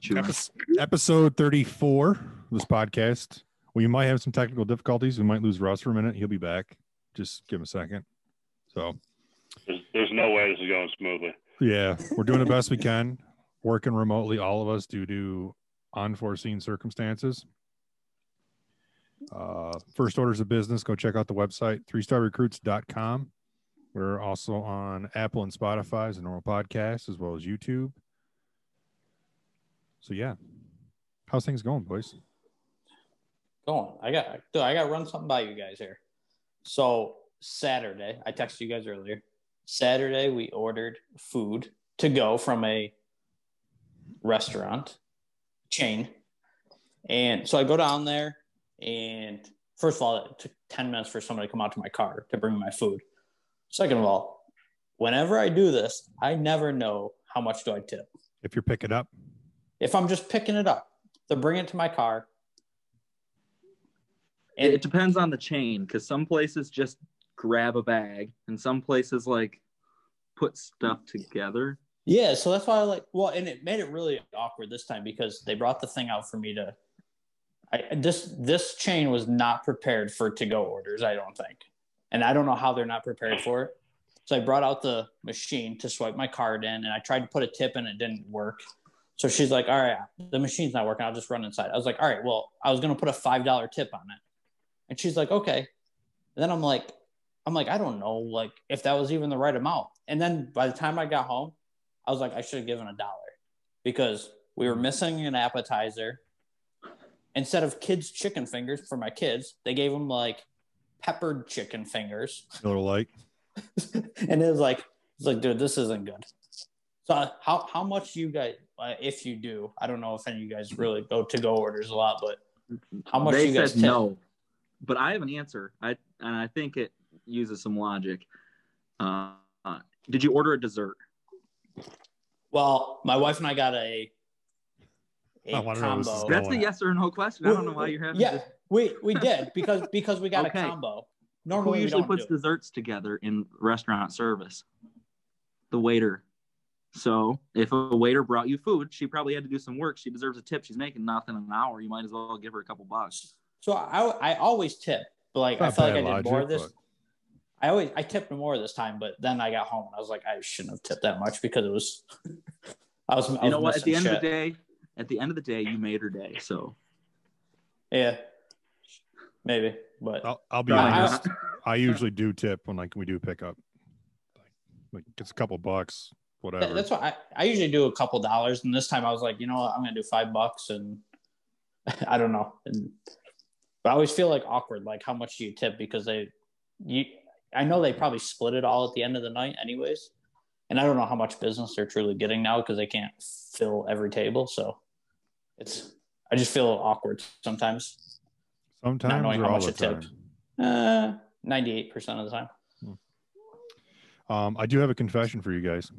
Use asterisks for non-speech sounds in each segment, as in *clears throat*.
Chewing. Epis- episode 34 of this podcast. We might have some technical difficulties. We might lose Russ for a minute. He'll be back. Just give him a second. So, There's, there's no way this is going smoothly. yeah, we're doing the best we can, working remotely, all of us, due to unforeseen circumstances. Uh, first orders of business, go check out the website, three starrecruits.com. We're also on Apple and Spotify as a normal podcast, as well as YouTube. So, yeah, how's things going, boys? Going. I got dude, I got to run something by you guys here. So Saturday, I texted you guys earlier. Saturday, we ordered food to go from a restaurant chain, and so I go down there, and first of all, it took ten minutes for somebody to come out to my car to bring me my food. Second of all, whenever I do this, I never know how much do I tip. If you're picking up, If I'm just picking it up, they're bringing it to my car. It, it depends on the chain because some places just grab a bag and some places like put stuff together. Yeah, so that's why I like. Well, and it made it really awkward this time because they brought the thing out for me to. I this this chain was not prepared for to go orders. I don't think, and I don't know how they're not prepared for it. So I brought out the machine to swipe my card in, and I tried to put a tip in, it didn't work. So she's like, "All right, the machine's not working. I'll just run inside." I was like, "All right, well, I was gonna put a five dollar tip on it," and she's like, "Okay." And then I'm like, I'm like, I don't know, like if that was even the right amount. And then by the time I got home, I was like, I should have given a dollar because we were missing an appetizer. Instead of kids' chicken fingers for my kids, they gave them like peppered chicken fingers, a little like *laughs* and it was like, it's like, dude, this isn't good. So how how much you guys, uh, if you do, I don't know if any of you guys really go to go orders a lot, but how much they you guys said tip? no, but I have an answer. I and I think it uses some logic. Uh, uh, did you order a dessert? Well, my wife and I got a a I wanna know where this is combo. That's a yes or no question. I don't know why you're having. Yeah, this- we we did because because we got Okay. a combo. Who Normally we usually don't puts do. desserts together in restaurant service? The waiter. So if a waiter brought you food, she probably had to do some work. She deserves a tip. She's making nothing an hour. You might as well give her a couple bucks. So I I always tip, but like I Not felt like I bad did more logic, this. I always I tipped more this time, but then I got home and I was like I shouldn't have tipped that much because it was. *laughs* I was. I You know what? At the end missing of the day, at the end of the day, you made her day. So Yeah. Maybe, but I'll, I'll be I- honest. I usually do tip when like we do pick up. Like, like it's a couple bucks, whatever. that- that's what I, I usually do a couple dollars, and this time I was like, you know what, I'm gonna do five bucks, and *laughs* I don't know, and but I always feel like awkward, like how much do you tip because they, you, I know they probably split it all at the end of the night, anyways, and I don't know how much business they're truly getting now because they can't fill every table, so it's I just feel awkward sometimes, Sometimes not knowing how much it tipped. time. uh, ninety eight percent of the time. Um, I do have a confession for you guys.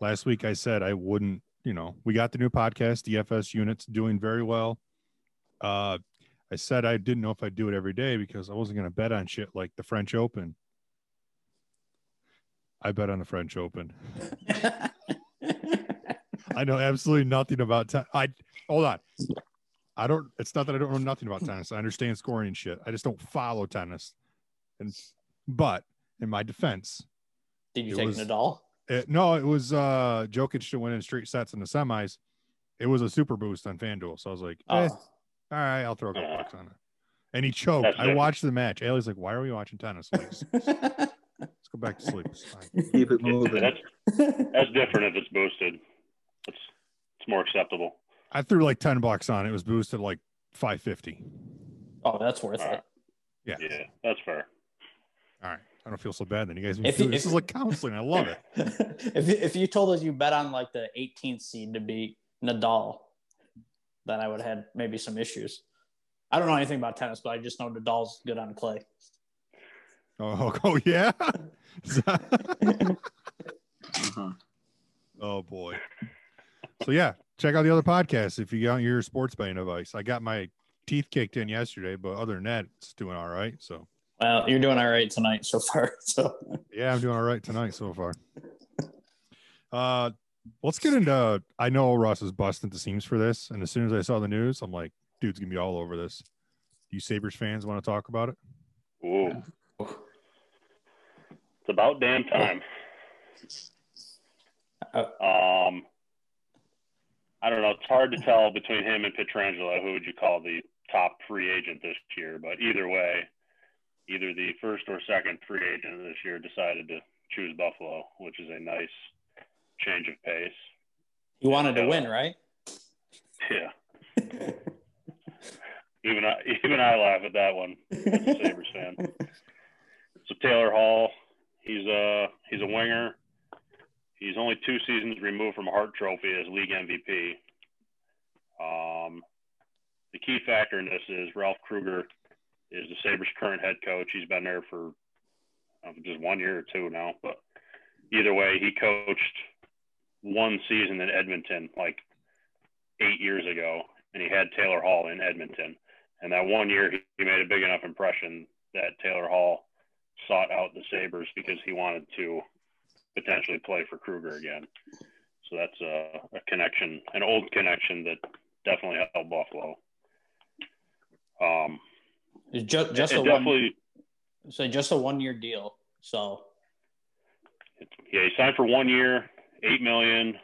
Last week I said I wouldn't, you know, we got the new podcast, DFS units doing very well. Uh, I said I didn't know if I'd do it every day because I wasn't going to bet on shit like the French Open. I bet on the French Open. I know absolutely nothing about tennis. I hold on. I don't. It's not that I don't know nothing about tennis. I understand scoring and shit. I just don't follow tennis. And but in my defense, Did you take was- Nadal? It, no, it was uh Djokovic to win in straight sets in the semis. It was a super boost on FanDuel, so I was like, Oh. eh, all right, I'll throw a couple bucks on it. And he choked. That's I different. watched the match. Ailey's like, "Why are we watching tennis? Let's, *laughs* let's go back to sleep." Keep it moving. That's that's different if it's boosted. It's it's more acceptable. I threw like ten bucks on it. It was boosted like five fifty. oh, that's worth it. Yeah. Yeah, that's fair. All right, I don't feel so bad then. You guys, If you- this if- is like counseling. I love it. *laughs* if if you told us you bet on like the 18th seed to beat Nadal, then I would have had maybe some issues. I don't know anything about tennis, but I just know Nadal's good on clay. Oh, *laughs* oh yeah. Uh-huh. *laughs* oh boy. So yeah, check out the other podcasts if you got your sports betting advice. I got my teeth kicked in yesterday, but other than that, it's doing all right. So Well, you're doing all right tonight so far. *laughs* So yeah, I'm doing all right tonight so far. Uh, Let's get into. I know Russ is busting the seams for this, and as soon as I saw the news, I'm like, dude's gonna be all over this. Do you Sabres fans want to talk about it? Ooh. It's about damn time. Uh, Um, I don't know. It's hard to tell between him and Pietrangelo who would you call the top free agent this year. But either way, either the first or second free agent this year decided to choose Buffalo, which is a nice change of pace. You wanted to win, right? *laughs* Yeah. Even I, even I laugh at that one as a Sabres fan. So Taylor Hall, he's a he's a winger. He's only two seasons removed from a Hart Trophy as league MVP. Um, the key factor in this is Ralph Krueger is the Sabres' current head coach. He's been there for uh, just one year or two now, but either way, he coached one season in Edmonton like eight years ago, and he had Taylor Hall in Edmonton. And that one year, he, made a big enough impression that Taylor Hall sought out the Sabres because he wanted to potentially play for Krueger again. So that's a, a connection, an old connection that definitely helped Buffalo. Um, It's just just it a one, definitely, so just a one year deal. So yeah, he signed for one year, eight million.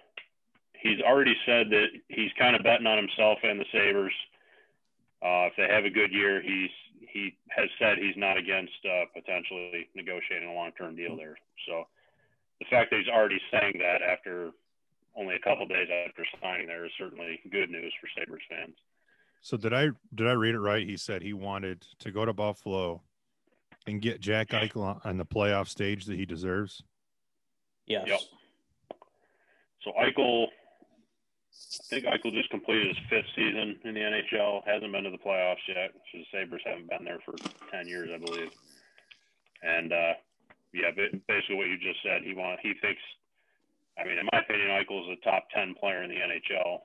He's already said that he's kind of betting on himself and the Sabres. Uh, if they have a good year, he's he has said he's not against uh, potentially negotiating a long-term deal there. So the fact that he's already saying that after only a couple days after signing there is certainly good news for Sabres fans. So did I did I read it right? He said he wanted to go to Buffalo and get Jack Eichel on- on the playoff stage that he deserves. yes, Yep. So Eichel, I think Eichel just completed his fifth season in the NHL. Hasn't been to the playoffs yet. So the Sabres haven't been there for ten years, I believe. And uh, yeah, basically what you just said. He want he thinks. I mean, in my opinion, Eichel's a top ten player in the NHL,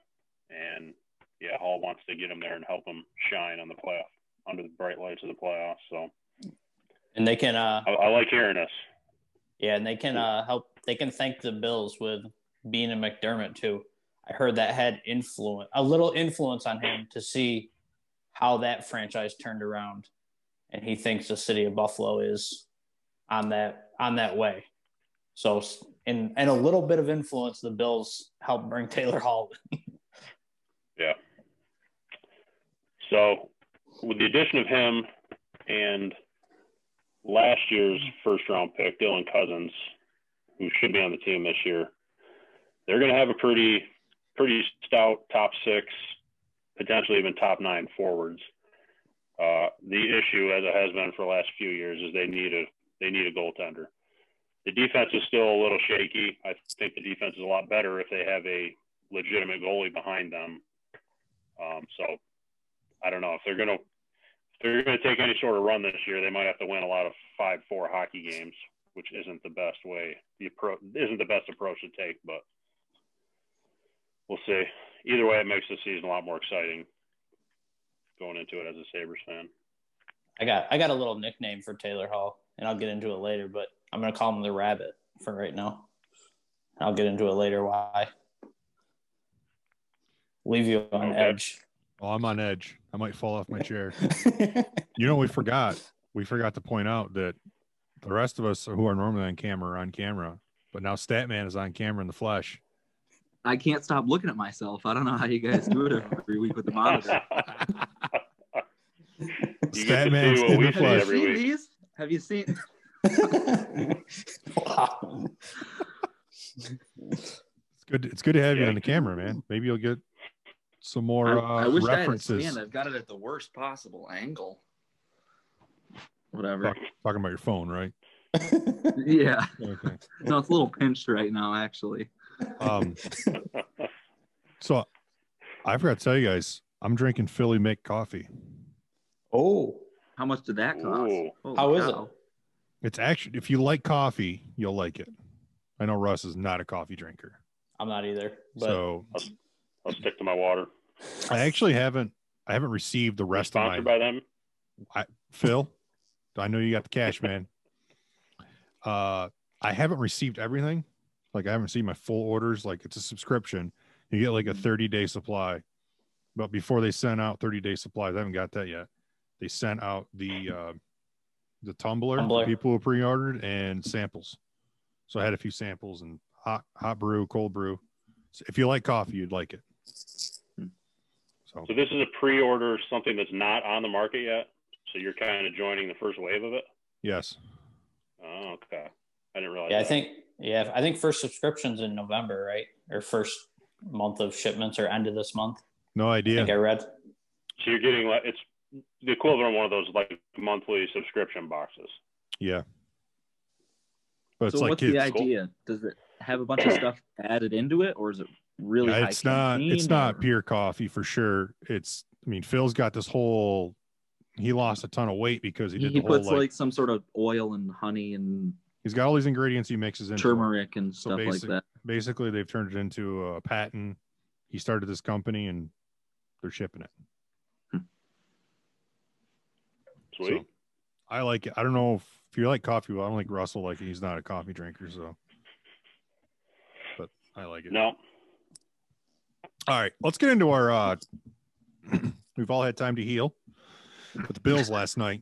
and yeah, Hall wants to get him there and help him shine on the playoff under the bright lights of the playoffs. So and they can uh I, I like hearing this. yeah, and they can uh help. They can thank the Bills with being a McDermott too. I heard that had influence, a little influence on him to see how that franchise turned around, and he thinks the city of Buffalo is on that on that way. So, and and a little bit of influence, the Bills helped bring *laughs* Taylor Hall. Yeah. So, with the addition of him and last year's first round pick, Dylan Cozens, who should be on the team this year, they're going to have a pretty, pretty stout top six, potentially even top nine forwards. Uh, the issue, as it has been for the last few years, is they need a they need a goaltender. The defense is still a little shaky. I think the defense is a lot better if they have a legitimate goalie behind them. Um, so I don't know if they're gonna if they're gonna take any sort of run this year, they might have to win a lot of five four hockey games, which isn't the best way the approach isn't the best approach to take, but we'll see. Either way, it makes the season a lot more exciting going into it as a Sabres fan. I got I got a little nickname for Taylor Hall, and I'll get into it later. But I'm gonna call him the Rabbit for right now. I'll get into it later. Why? Leave you on Okay. edge. Oh, I'm on edge. I might fall off my chair. *laughs* You know, we forgot. We forgot to point out that the rest of us who are normally on camera are on camera, but now Statman is on camera in the flesh. I can't stop looking at myself. I don't know how you guys do it every week with the monitor. *laughs* You get to Statman's in the see Have you seen these? Have you seen? *laughs* wow. It's good. It's good to have you on the camera, man. Maybe you'll get some more I, I uh, wish I had a references. stand. I've got it at the worst possible angle. Whatever. Talk- talking about your phone, right? *laughs* Yeah. Okay. No, it's a little pinched right now, actually. Um, *laughs* so I forgot to tell you guys, I'm drinking Philly Make coffee. oh, How much did that cost? Ooh. How is cow. It's actually, if you like coffee, you'll like it. I know Russ is not a coffee drinker, I'm not either. But so I'll stick to my water. I actually haven't. I haven't received the rest of my Sponsored by them. I, Phil, I know you got the cash, man. Uh, I haven't received everything, Like I haven't seen my full orders. Like it's a subscription. You get like a Mhm. 30 day supply. But before they sent out 30 day supplies, I haven't got that yet. They sent out the uh, the tumbler, Tumbler. people who pre-ordered and samples. So I had a few samples and hot hot brew, cold brew. So if you like coffee, you'd like it. So So this is a pre-order, something that's not on the market yet. So you're kind of joining the first wave of it. yes, Oh, okay. I didn't realize. Yeah, I think yeah, I think first subscriptions in November, right? Or first month of shipments or end of this month. no I idea. think I read. so. You're getting like it's the equivalent of one of those like monthly subscription boxes. Yeah. But it's so like what's kids. the idea? Does it have a bunch of stuff added into it, or is it really? Yeah, high it's not it's caffeine, not pure coffee for sure. It's I mean Phil's got this whole he lost a ton of weight because he He, did he the whole puts like, like, some sort of oil and honey and he's got all these ingredients he mixes into turmeric and So stuff like that. basically they've turned it into a patent. He started this company and they're shipping it. Hmm. Sweet. So, I like it. I don't know if, if you like coffee, well, I don't like Russell like it. he's not a coffee drinker, so but I like it. No, All right, let's get into our uh *clears throat* we've all had time to heal with the Bills last night.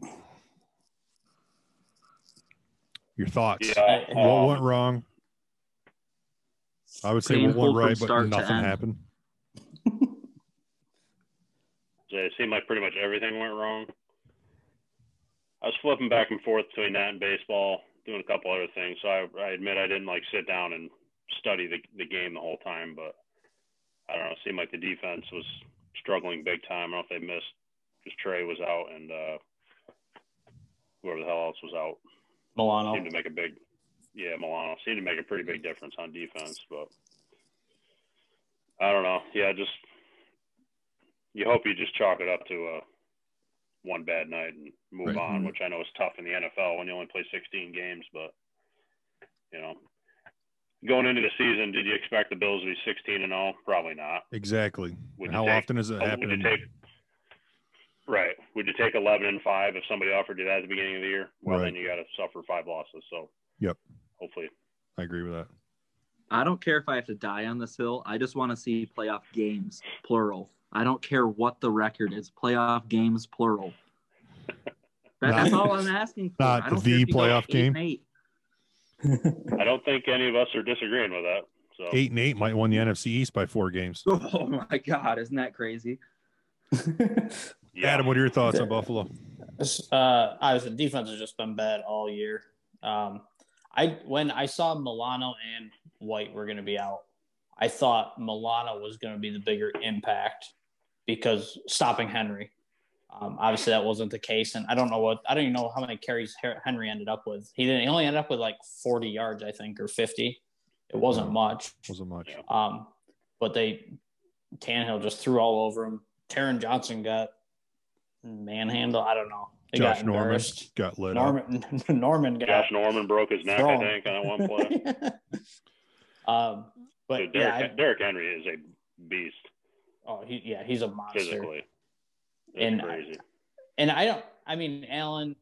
Your thoughts. yeah. What um, went wrong? I would say what went right, but nothing end. happened. *laughs* It seemed like pretty much everything went wrong. I was flipping back and forth between that and baseball, doing a couple other things. So I, I admit I didn't like sit down and study the the game the whole time, but I don't know. It seemed like the defense was struggling big time. I don't know if they missed because Trey was out and uh, whoever the hell else was out Milano. seemed to make a big yeah Milano seemed to make a pretty big difference on defense, but I don't know. Yeah, just you hope you just chalk it up to a one bad night and move Right. on, which I know is tough in the NFL when you only play 16 games, but you know. Going into the season, did you expect the Bills to be 16 and 0? Probably not. Exactly. Would How take- often does it Oh, happen? Would take right? Would you take 11 and five if somebody offered you that at the beginning of the year? Well, Right. then you got to suffer five losses. So, Yep. Hopefully, I agree with that. I don't care if I have to die on this hill. I just want to see playoff games, plural. I don't care what the record is. Playoff games, plural. That, that's all I'm asking for. not I don't the care if you playoff game? and eight. I don't think any of us are disagreeing with that. So, Eight and eight might win the NFC East by four games. *laughs* Oh my God, isn't that crazy? yeah. *laughs* Adam, what are your thoughts on Buffalo? uh, obviously, defense has just been bad all year. Um, I when I saw Milano and White were going to be out, I thought Milano was going to be the bigger impact because stopping Henry. Um, obviously, that wasn't the case, and I don't know what I don't even know how many carries Henry ended up with. He didn't. He only ended up with like forty yards, I think, or fifty. It wasn't much. Wasn't much. Yeah. Um, but they Tannehill just threw all over him. Taron Johnson got manhandle. I don't know. They Josh got Norman got lit up. Norman *laughs* Norman got Josh Norman broke his neck, I think, on one play. *laughs* um, but so yeah, Derrick, I, Derrick Henry is a beast oh, he, yeah, he's a monster. physically. It's And- crazy. And I don't. I mean, Allen,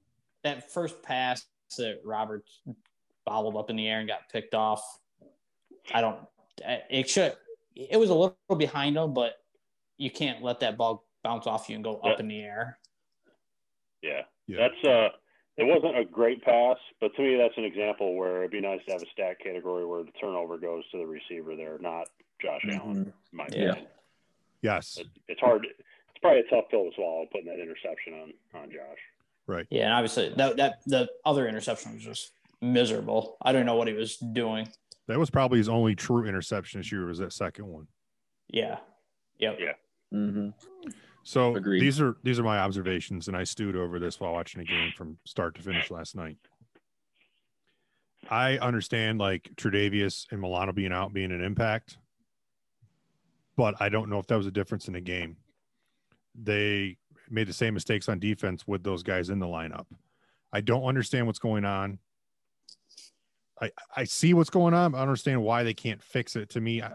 that first pass that Roberts bobbled up in the air and got picked off. I don't. It should. It was a little behind him, but you can't let that ball bounce off you and go up Yeah. in the air. Yeah. Yeah. That's uh it wasn't a great pass, but to me that's an example where it'd be nice to have a stat category where the turnover goes to the receiver there, not Josh Allen. in My Yeah. opinion. Yes. It, it's hard it's probably a tough pill to swallow putting that interception on on Josh. Right. Yeah, and obviously that that the other interception was just miserable. I don't know what he was doing. That was probably his only true interception this year was that second one. Yeah. Yep. Yeah. Mm-hmm. So Agreed. these are these are my observations, and I stewed over this while watching the game from start to finish last night. I understand like Tre'Davious and Milano being out being an impact, but I don't know if that was a difference in the game. They made the same mistakes on defense with those guys in the lineup. I don't understand what's going on. I I see what's going on. I understand why they can't fix it. To me, I,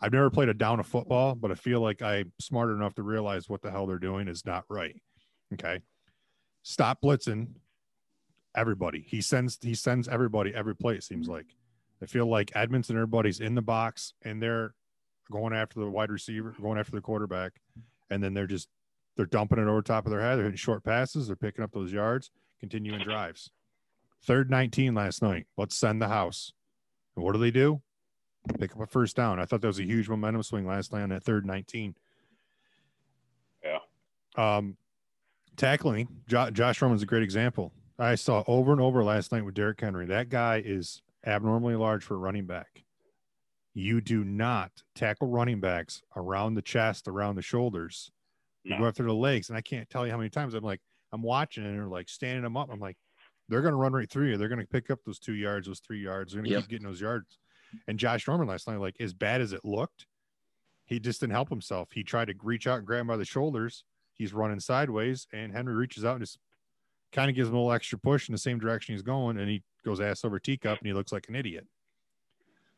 I've never played a down of football, but I feel like I'm smart enough to realize what the hell they're doing is not right. Okay. Stop blitzing everybody. He sends he sends everybody every play, it seems like. I feel like Edmunds and everybody's in the box and they're going after the wide receiver, going after the quarterback, and then they're just they're dumping it over top of their head. They're hitting short passes. They're picking up those yards, continuing drives. Third 19 last night. Let's send the house. And what do they do? Pick up a first down. I thought that was a huge momentum swing last night on that third 19. Yeah. Um, tackling, jo- Josh Norman's a great example. I saw over and over last night with Derrick Henry. That guy is abnormally large for a running back. You do not tackle running backs around the chest, around the shoulders. You No. go after the legs. And I can't tell you how many times I'm like, I'm watching and they're like standing them up. I'm like, they're going to run right through you. They're going to pick up those two yards, those three yards. They're going to Yep. keep getting those yards. And Josh Norman last night, like as bad as it looked, he just didn't help himself. He tried to reach out and grab him by the shoulders. He's running sideways, and Henry reaches out and just kind of gives him a little extra push in the same direction he's going, and he goes ass over teacup, and he looks like an idiot.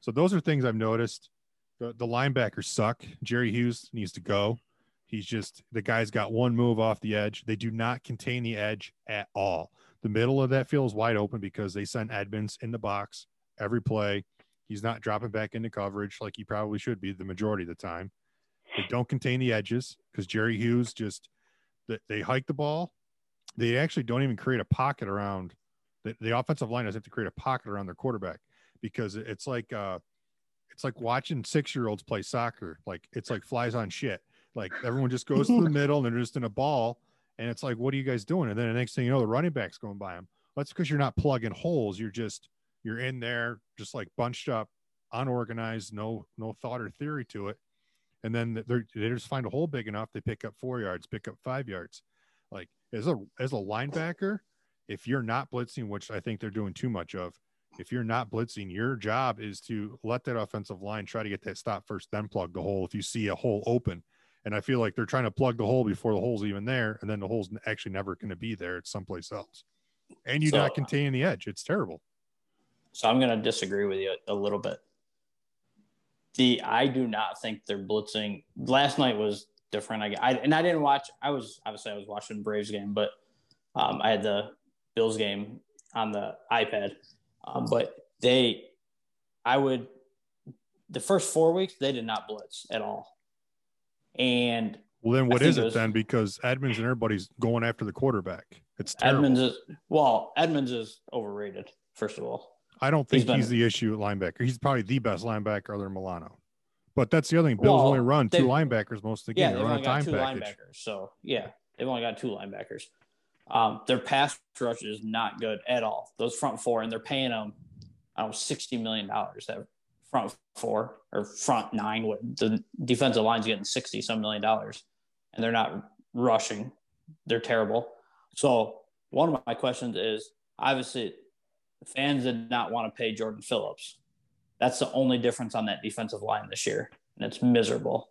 So those are things I've noticed. The, the linebackers suck. Jerry Hughes needs to go. He's just the guy's got one move off the edge. They do not contain the edge at all. The middle of that field is wide open because they send Edmunds in the box every play. He's not dropping back into coverage like he probably should be the majority of the time. They don't contain the edges because Jerry Hughes just they, hike the ball. They actually don't even create a pocket around the, the offensive line doesn't have to create a pocket around their quarterback because it's like uh it's like watching six year olds play soccer. Like it's like flies on shit. Like everyone just goes to the *laughs* middle and they're just in a ball. And it's like, what are you guys doing? And then the next thing you know, the running back's going by them. That's because you're not plugging holes. You're just you're in there just like bunched up, unorganized, no no thought or theory to it. And then they they just find a hole big enough, they pick up four yards, pick up five yards. Like as a as a linebacker, if you're not blitzing, which I think they're doing too much of, if you're not blitzing, your job is to let that offensive line try to get that stop first, then plug the hole if you see a hole open. And I feel like they're trying to plug the hole before the hole's even there, and then the hole's actually never going to be there. It's someplace else. And you're So- not containing the edge. It's terrible. So I'm going to disagree with you a little bit. The I do not think they're blitzing. Last night was different. I, I and I didn't watch. I was obviously I was watching the Braves game, but um, I had the Bills game on the iPad. Um, but they, I would, the first four weeks they did not blitz at all, and Well, then what is it it was- then? Because Edmunds and everybody's going after the quarterback. It's terrible. Edmunds is well, Edmunds is overrated. First of all, I don't think he's, been- the issue at linebacker. He's probably the best linebacker other than Milano. But that's the other thing. Bills Well, only run two linebackers most of the Yeah, game. they've they only got time two package. linebackers. So yeah, they've only got two linebackers. Um, their pass rush is not good at all. Those front four, and they're paying them, I don't know, sixty million dollars. That front four or front nine. What the defensive line's getting sixty some million dollars, and they're not rushing. They're terrible. So one of my questions is obviously fans did not want to pay Jordan Phillips. That's the only difference on that defensive line this year, and it's miserable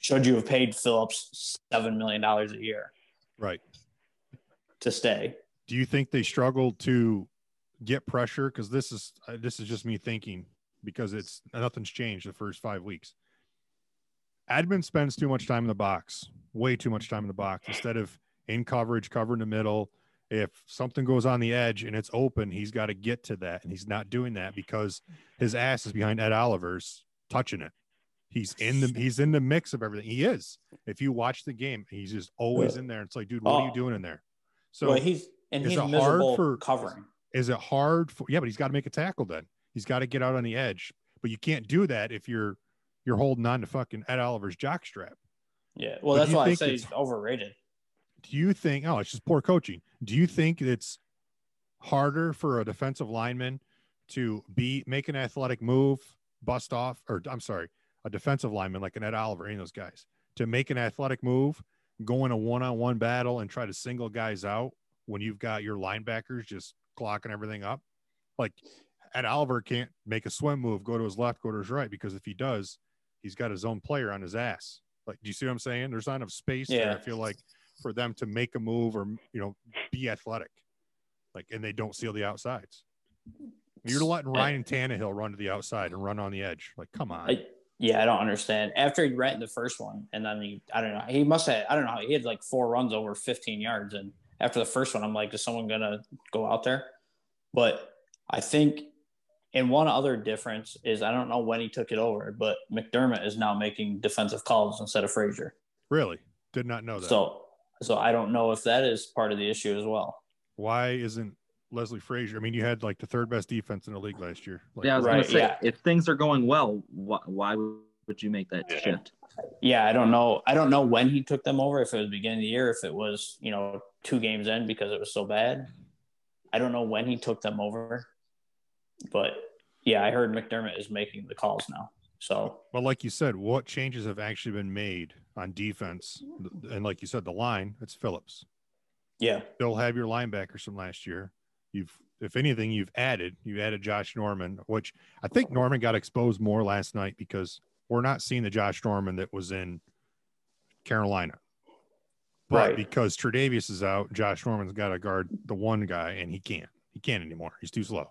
should you have paid Phillips seven million dollars a year Right. to stay? Do you think they struggled to get pressure? Because this is uh, this is just me thinking because it's nothing's changed the first five weeks. Admin spends too much time in the box, way too much time in the box instead of in coverage, covering the middle. If something goes on the edge and it's open, he's got to get to that, and he's not doing that because his ass is behind Ed Oliver's touching it. He's in the he's in the mix of everything. He is. If you watch the game, he's just always in there. It's like, dude, what are you Oh. doing in there? So well, he's and he's hard for- covering. is it hard for yeah but he's got to make a tackle then he's got to get out on the edge but you can't do that if you're you're holding on to fucking ed oliver's jock strap Yeah, well, But that's why I say he's overrated. do you think oh it's just poor coaching do you think it's harder for a defensive lineman to be make an athletic move bust off or i'm sorry a defensive lineman like an ed oliver any of those guys to make an athletic move go in a one-on-one battle and try to single guys out when you've got your linebackers just clocking everything up like ed oliver can't make a swim move go to his left go to his right because if he does he's got his own player on his ass like do you see what i'm saying there's not enough space there Yeah. i feel like for them to make a move or you know be athletic like and they don't seal the outsides you're letting Ryan Tannehill run to the outside and run on the edge. Like, come on. I, yeah, I don't understand. After he ran the first one, and then he, I don't know, he must have, I don't know, he had like four runs over 15 yards. And after the first one, I'm like, is someone gonna go out there? But I think and one other difference is I don't know when he took it over, but McDermott is now making defensive calls instead of Frazier. Really? Did not know that. So, so I don't know if that is part of the issue as well. Why isn't Leslie Frazier? I mean, you had like the third best defense in the league last year. Like, yeah, I was Right, gonna say yeah. if things are going well, why, why would you make that Yeah. shift? Yeah, I don't know. I don't know when he took them over. If it was beginning of the year, if it was you know two games in because it was so bad. I don't know when he took them over, but yeah, I heard McDermott is making the calls now. So But like you said, what changes have actually been made on defense? And like you said, the line, it's Phillips. yeah, they'll have your linebackers from last year. You've, if anything, you've added, you added Josh Norman, which I think Norman got exposed more last night because we're not seeing the Josh Norman that was in Carolina. But Right. because Tre'Davious is out, Josh Norman's got to guard the one guy, and he can't. He can't anymore. He's too slow.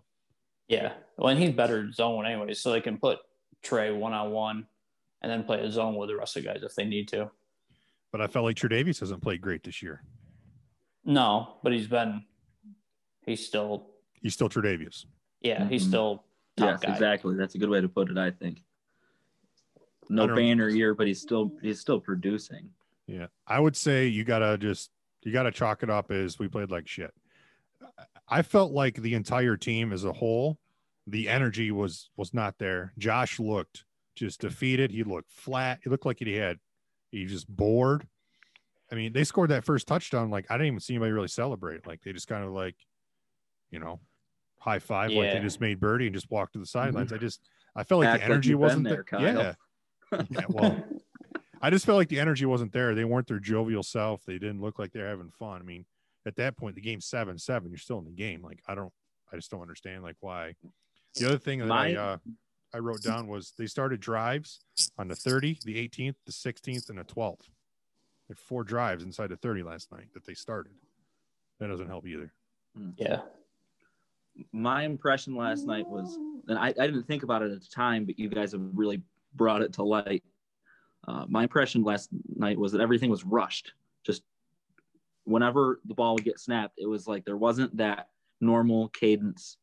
yeah. Well, and he's better zone anyway, so they can put Trey one on one, and then play a zone with the rest of the guys if they need to. But I felt like Tre'Davious hasn't played great this year. No, but he's been, he's still, He's still Tre'Davious. yeah, he's Mhm. still top Yes, guy. exactly. That's a good way to put it. I think. No don't- banner year, but he's still he's still producing. Yeah, I would say you gotta just you gotta chalk it up as we played like shit. I felt like the entire team as a whole, the energy was was not there. Josh looked just defeated. He looked flat. He looked like he had he just bored. I mean, they scored that first touchdown. Like I didn't even see anybody really celebrate. Like they just kind of like, you know, high five like they just made birdie and just walked to the sidelines. I just I felt like Act the energy you've wasn't there, there. Yeah. yeah, well, *laughs* I just felt like the energy wasn't there. They weren't their jovial self. They didn't look like they're having fun. I mean, at that point, the game's seven seven. You're still in the game. Like I don't, I just don't understand like why. The other thing that I uh, I wrote down was they started drives on the 30, the 18th, the 16th, and the 12th. They had four drives inside the 30 last night that they started. That doesn't help either. yeah, My impression last night was, and I, I didn't think about it at the time, but you guys have really brought it to light. Uh, my impression last night was that everything was rushed. Just whenever the ball would get snapped, it was like there wasn't that normal cadence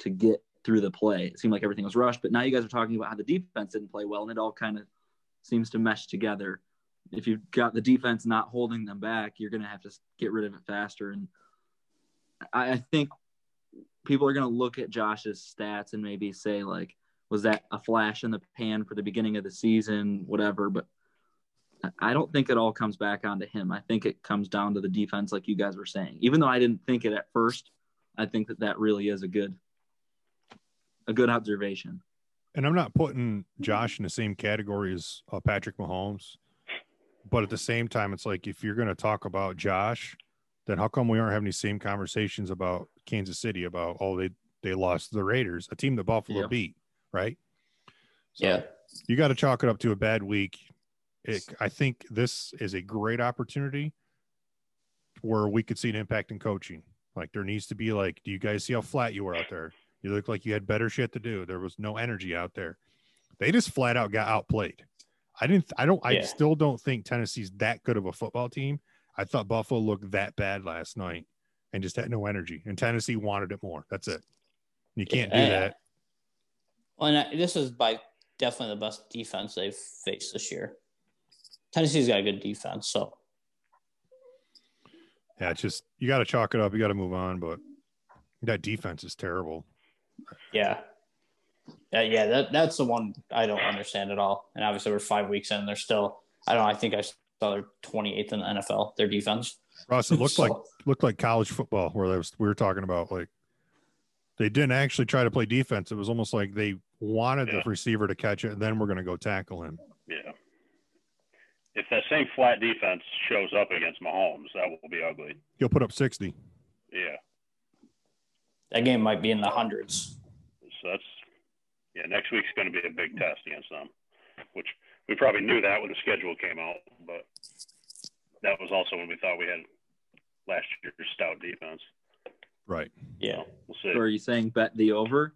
to get through the play. It seemed like everything was rushed, but now you guys are talking about how the defense didn't play well, and it all kind of seems to mesh together. If you've got the defense not holding them back, you're going to have to get rid of it faster. And I, I think people are going to look at Josh's stats and maybe say like, was that a flash in the pan for the beginning of the season, whatever. But I- don't think it all comes back onto him. I think it comes down to the defense, like you guys were saying. Even though I didn't think it at first, I think that that really is a good, a good observation. And I'm not putting Josh in the same category as uh, Patrick Mahomes, but at the same time, it's like if you're going to talk about Josh, then how come we aren't having these same conversations about Kansas City about oh they they lost the Raiders, a team that Buffalo Yeah. beat, right? So yeah, you got to chalk it up to a bad week. It, I think this is a great opportunity where we could see an impact in coaching. Like there needs to be like, do you guys see how flat you were out there? You look like you had better shit to do. There was no energy out there. They just flat out got outplayed. I didn't. I don't. I still don't think Tennessee's that good of a football team. I thought Buffalo looked that bad last night and just had no energy. And Tennessee wanted it more. That's it. You can't do that. Well, and I- this is by definitely the best defense they've faced this year. Tennessee's got a good defense, so Yeah, it's just you got to chalk it up. You got to move on. But that defense is terrible. yeah, yeah, yeah. That that's the one I don't understand at all. And obviously, we're five weeks in, and they're still. I don't. I think I saw they're 28th in the NFL. Their defense. Russ, it looked *laughs* So- like looked like college football where there was, we were talking about like they didn't actually try to play defense. It was almost like they wanted Yeah. the receiver to catch it, and then we're going to go tackle him. Yeah. If that same flat defense shows up against Mahomes, that will be ugly. He'll put up sixty. Yeah. that game might be in the hundreds. So that's yeah. Next week's going to be a big test against them, which we probably knew that when the schedule came out, but that was also when we thought we had last year's stout defense. Right. Yeah, We'll see. So are you saying bet the over?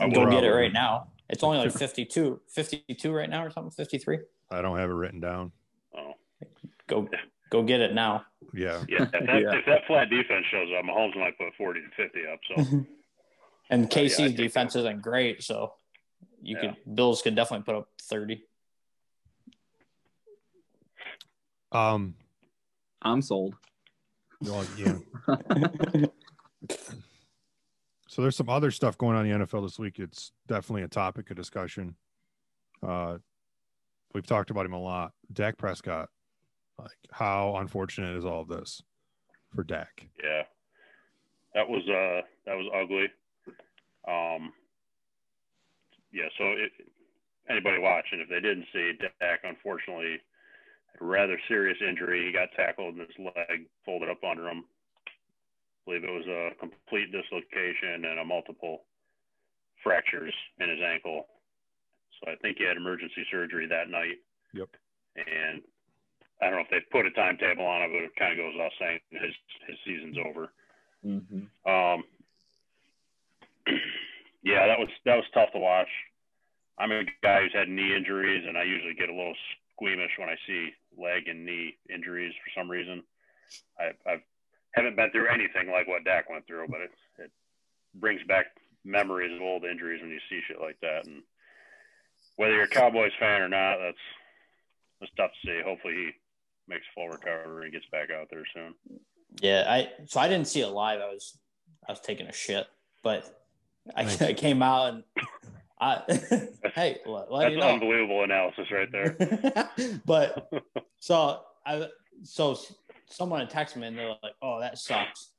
I go will. get it right now. It's only like 52, 52 right now or something. 53. I don't have it written down. Oh. Go go get it now. Yeah. Yeah, if that, Yeah. if that flat defense shows up, Mahomes might put 40 to 50 up. So *laughs* And Uh, yeah, KC's defense isn't great, so you Yeah. could Bills could definitely put up 30. Um, I'm sold. well, yeah. So there's some other stuff going on in the NFL this week. It's definitely a topic of discussion. Uh, we've talked about him a lot. Dak Prescott, like how unfortunate is all of this for Dak? Yeah, that was uh that was ugly. Um, yeah. So it, anybody watching, if they didn't see, Dak unfortunately had a rather serious injury. He got tackled and his leg folded up under him. I believe it was a complete dislocation and a multiple fractures in his ankle. So I think he had emergency surgery that night. Yep. And I don't know if they put a timetable on it, but it kind of goes without saying his his season's over. Mm-hmm. Um, *clears throat* yeah, that was that was tough to watch. I'm a guy who's had knee injuries, and I usually get a little squeamish when I see leg and knee injuries for some reason. I I've, haven't been through anything like what Dak went through, but it it brings back memories of old injuries when you see shit like that. And whether you're a Cowboys fan or not, that's that's tough to see. Hopefully, he makes full recovery and gets back out there soon. Yeah, I so I didn't see it live. I was I was taking a shit, but Nice. I came out and I *laughs* hey, let, let That's you know. unbelievable analysis right there. *laughs* but *laughs* so I so someone had texted me and they're like, "Oh, that sucks,"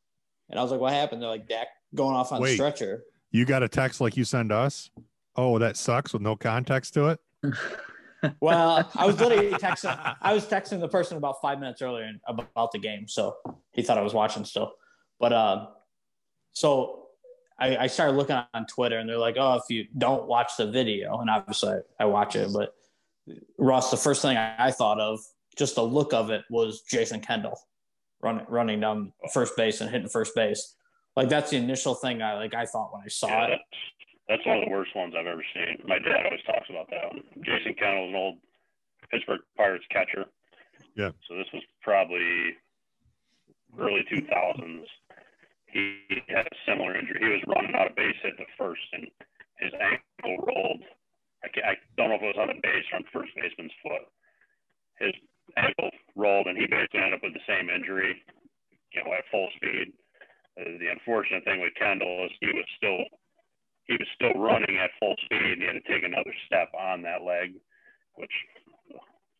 and I was like, "What happened?" They're like, "Dak going off on Wait. stretcher." You got a text like you send us? Oh, that sucks with no context to it. Well, I was literally texting. I was texting the person about five minutes earlier about the game, so he thought I was watching still. But uh, so I, I started looking on Twitter, and they're like, "Oh, if you don't watch the video," and obviously I, I watch it, but Ross, the first thing I, I thought of, just the look of it, was Jason Kendall running running down first base and hitting first base. Like that's the initial thing I like. I thought when I saw Yeah, it. that's, that's one of the worst ones I've ever seen. My dad always talks about that one. Jason Kendall was an old Pittsburgh Pirates catcher. Yeah. So this was probably early 2000s. He had a similar injury. He was running out of base hit the first, and his ankle rolled. I, I don't know if it was on the base or on first baseman's foot. His ankle rolled, and he basically ended up with the same injury, you know, at full speed. Uh, the unfortunate thing with Kendall is he was still he was still running at full speed. and He had to take another step on that leg, which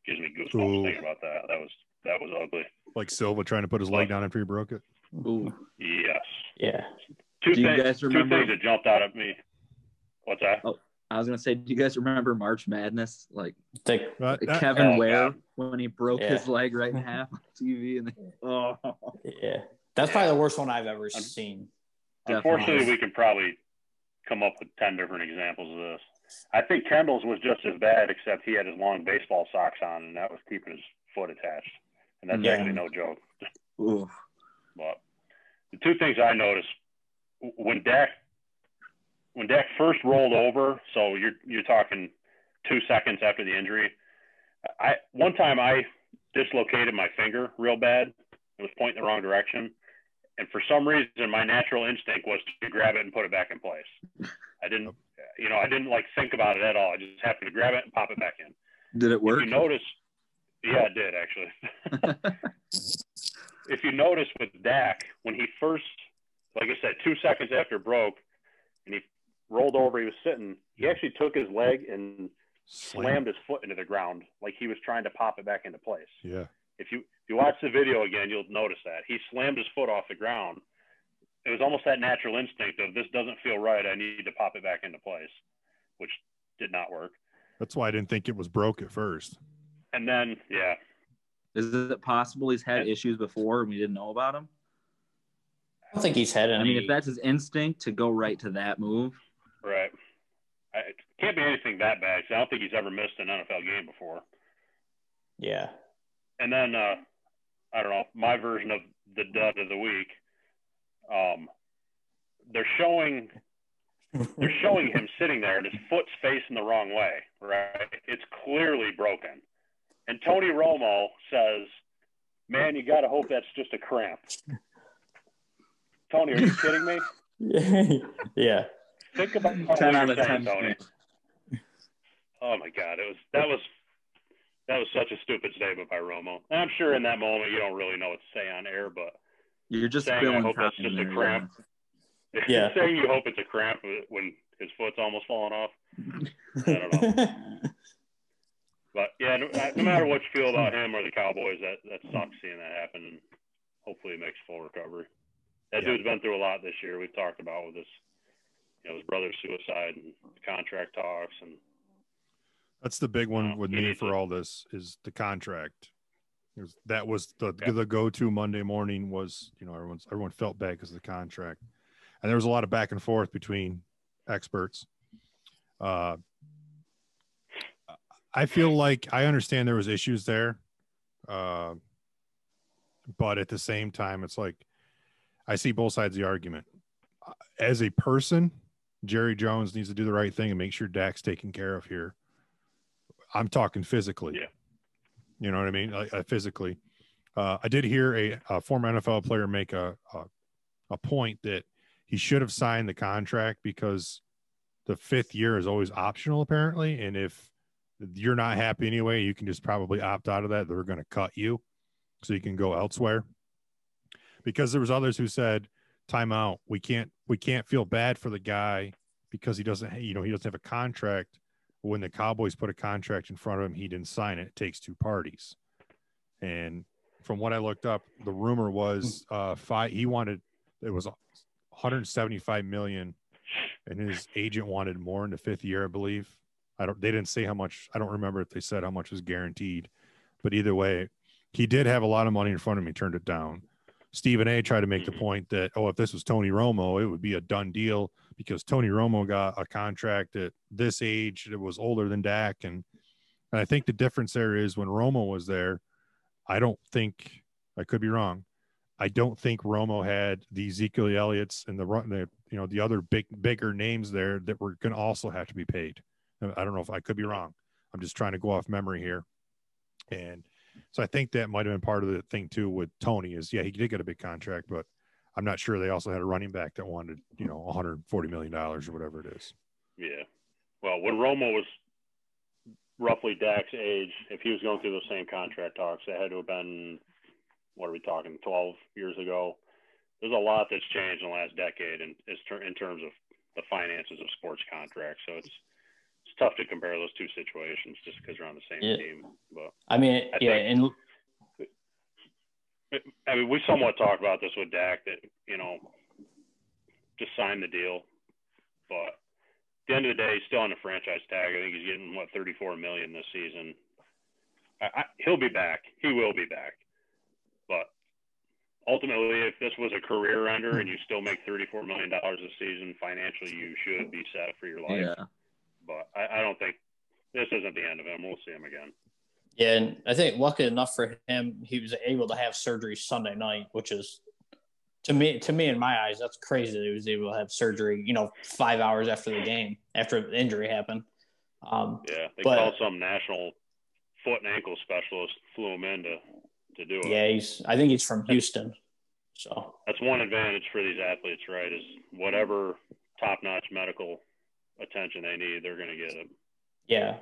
gives me goosebumps Ooh. thinking about that. That was that was ugly. Like Silva trying to put his leg down after he broke it. Ooh. Yes. Yeah, Two Do you things. guys two things that jumped out at me. What's that? Oh. I was gonna say, do you guys remember March Madness? Like Take, But that- uh, Kevin oh, Ware yeah. when he broke Yeah. his leg right in *laughs* half on TV, and they, oh, yeah. That's probably the worst one I've ever seen. Unfortunately, definitely. we can probably come up with ten different examples of this. I think Kendall's was just as bad, except he had his long baseball socks on, and that was keeping his foot attached. And that's Yeah. actually no joke. Ooh. But the two things I noticed when Dak when Dak first rolled over, so you're you're talking two seconds after the injury. I one time I dislocated my finger real bad. It was pointing the wrong direction, and for some reason my natural instinct was to grab it and put it back in place. I didn't, you know, I didn't like think about it at all. I just happened to grab it and pop it back in. Did it work? If you notice, yeah, it did actually. *laughs* *laughs* if you notice with Dak, when he first, like I said, two seconds after broke, and he rolled over, he was sitting. He actually took his leg and slammed his foot into the ground, like he was trying to pop it back into place. Yeah. If you if you watch the video again, you'll notice that he slammed his foot off the ground. It was almost that natural instinct of this doesn't feel right. I need to pop it back into place, which did not work. That's why I didn't think it was broke at first. And then, yeah, Is it possible he's had issues before and we didn't know about him? I don't think he's had any. I mean, if that's his instinct to go right to that move, Right. It can't be anything that bad. 'cause I don't think he's ever missed an NFL game before. yeah, And then uh, I don't know my version of the dud of the week. Um, they're showing they're showing him sitting there and his foot's facing the wrong way. Right. It's clearly broken. And Tony Romo says, "Man, you got to hope that's just a cramp." Tony, are you kidding me? *laughs* yeah. think about 10 you're out of saying, 10. Tony. Oh my God, it was that was that was such a stupid statement by Romo. And I'm sure in that moment you don't really know what to say on air, but You're just Saying I hope that's time just a there, cramp. *laughs* Yeah. saying you hope it's a cramp when his foot's almost falling off. I don't know. *laughs* But yeah, no, no matter what you feel about him or the Cowboys, that that sucks seeing that happen. And hopefully, he makes full recovery. That Yeah. dude's been through a lot this year. We've talked about with his, you know, his brother's suicide and contract talks, and That's the big one Well, with me for to- all this is the contract. Was- that was the Yeah. the go to Monday morning was you know everyone's everyone felt bad because of the contract, and there was a lot of back and forth between experts. Uh, I feel like I understand there was issues there, uh, but at the same time, it's like I see both sides of the argument. As a person, Jerry Jones needs to do the right thing and make sure Dak's taken care of here. I'm talking physically. Yeah. You know what I mean? Like, uh, physically. Uh, I did hear a, a former NFL player make a, a a point that he should have signed the contract because the fifth year is always optional apparently, and if you're not happy anyway, you can just probably opt out of that. They're going to cut you, so you can go elsewhere. Because there was others who said, "Timeout. We can't we can't feel bad for the guy because he doesn't you know he doesn't have a contract." When the Cowboys put a contract in front of him, he didn't sign it. It takes two parties, and from what I looked up, the rumor was uh five. He wanted it was 175 million, and his agent wanted more in the fifth year, I believe. I don't. They didn't say how much. I don't remember if they said how much was guaranteed, but either way, he did have a lot of money in front of me. Turned it down. Stephen A. tried to make the mm-hmm. point that oh, if this was Tony Romo, it would be a done deal because Tony Romo got a contract at this age that was older than Dak, and and I think the difference there is when Romo was there, I don't think I could be wrong. I don't think Romo had the Ezekiel Elliott's and the run, the you know the other big bigger names there that were going to also have to be paid. I don't know if I could be wrong. I'm just trying to go off memory here, and so I think that might have been part of the thing too with Tony is yeah he did get a big contract, but I'm not sure they also had a running back that wanted you know 140 million dollars or whatever it is. yeah. Well, when Romo was roughly Dak's age, if he was going through those same contract talks, that had to have been what are we talking 12 years ago. There's a lot that's changed in the last decade, and in terms of the finances of sports contracts. So it's it's tough to compare those two situations just because they're on the same Yeah. team. But I mean, I yeah, and I mean, we somewhat talked about this with Dak that you know just sign the deal, but at the end of the day, he's still on the franchise tag. I think he's getting what 34 million this season. I, I, he'll be back. He will be back, but ultimately, if this was a career ender and you still make 34 million dollars a season, financially, you should be set for your life. Yeah. But I, I don't think this isn't the end of him. We'll see him again. yeah, and I think lucky enough for him, he was able to have surgery Sunday night, which is to me, to me in my eyes, that's crazy that he was able to have surgery. You know, five hours after the game, after the injury happened. Um, Yeah, they But- called some national foot and ankle specialist, flew him in to, to do it. yeah, he's. I think he's from Houston, so That's one advantage for these athletes, right? Is whatever top notch medical attention they need, they're going to get it. Yeah,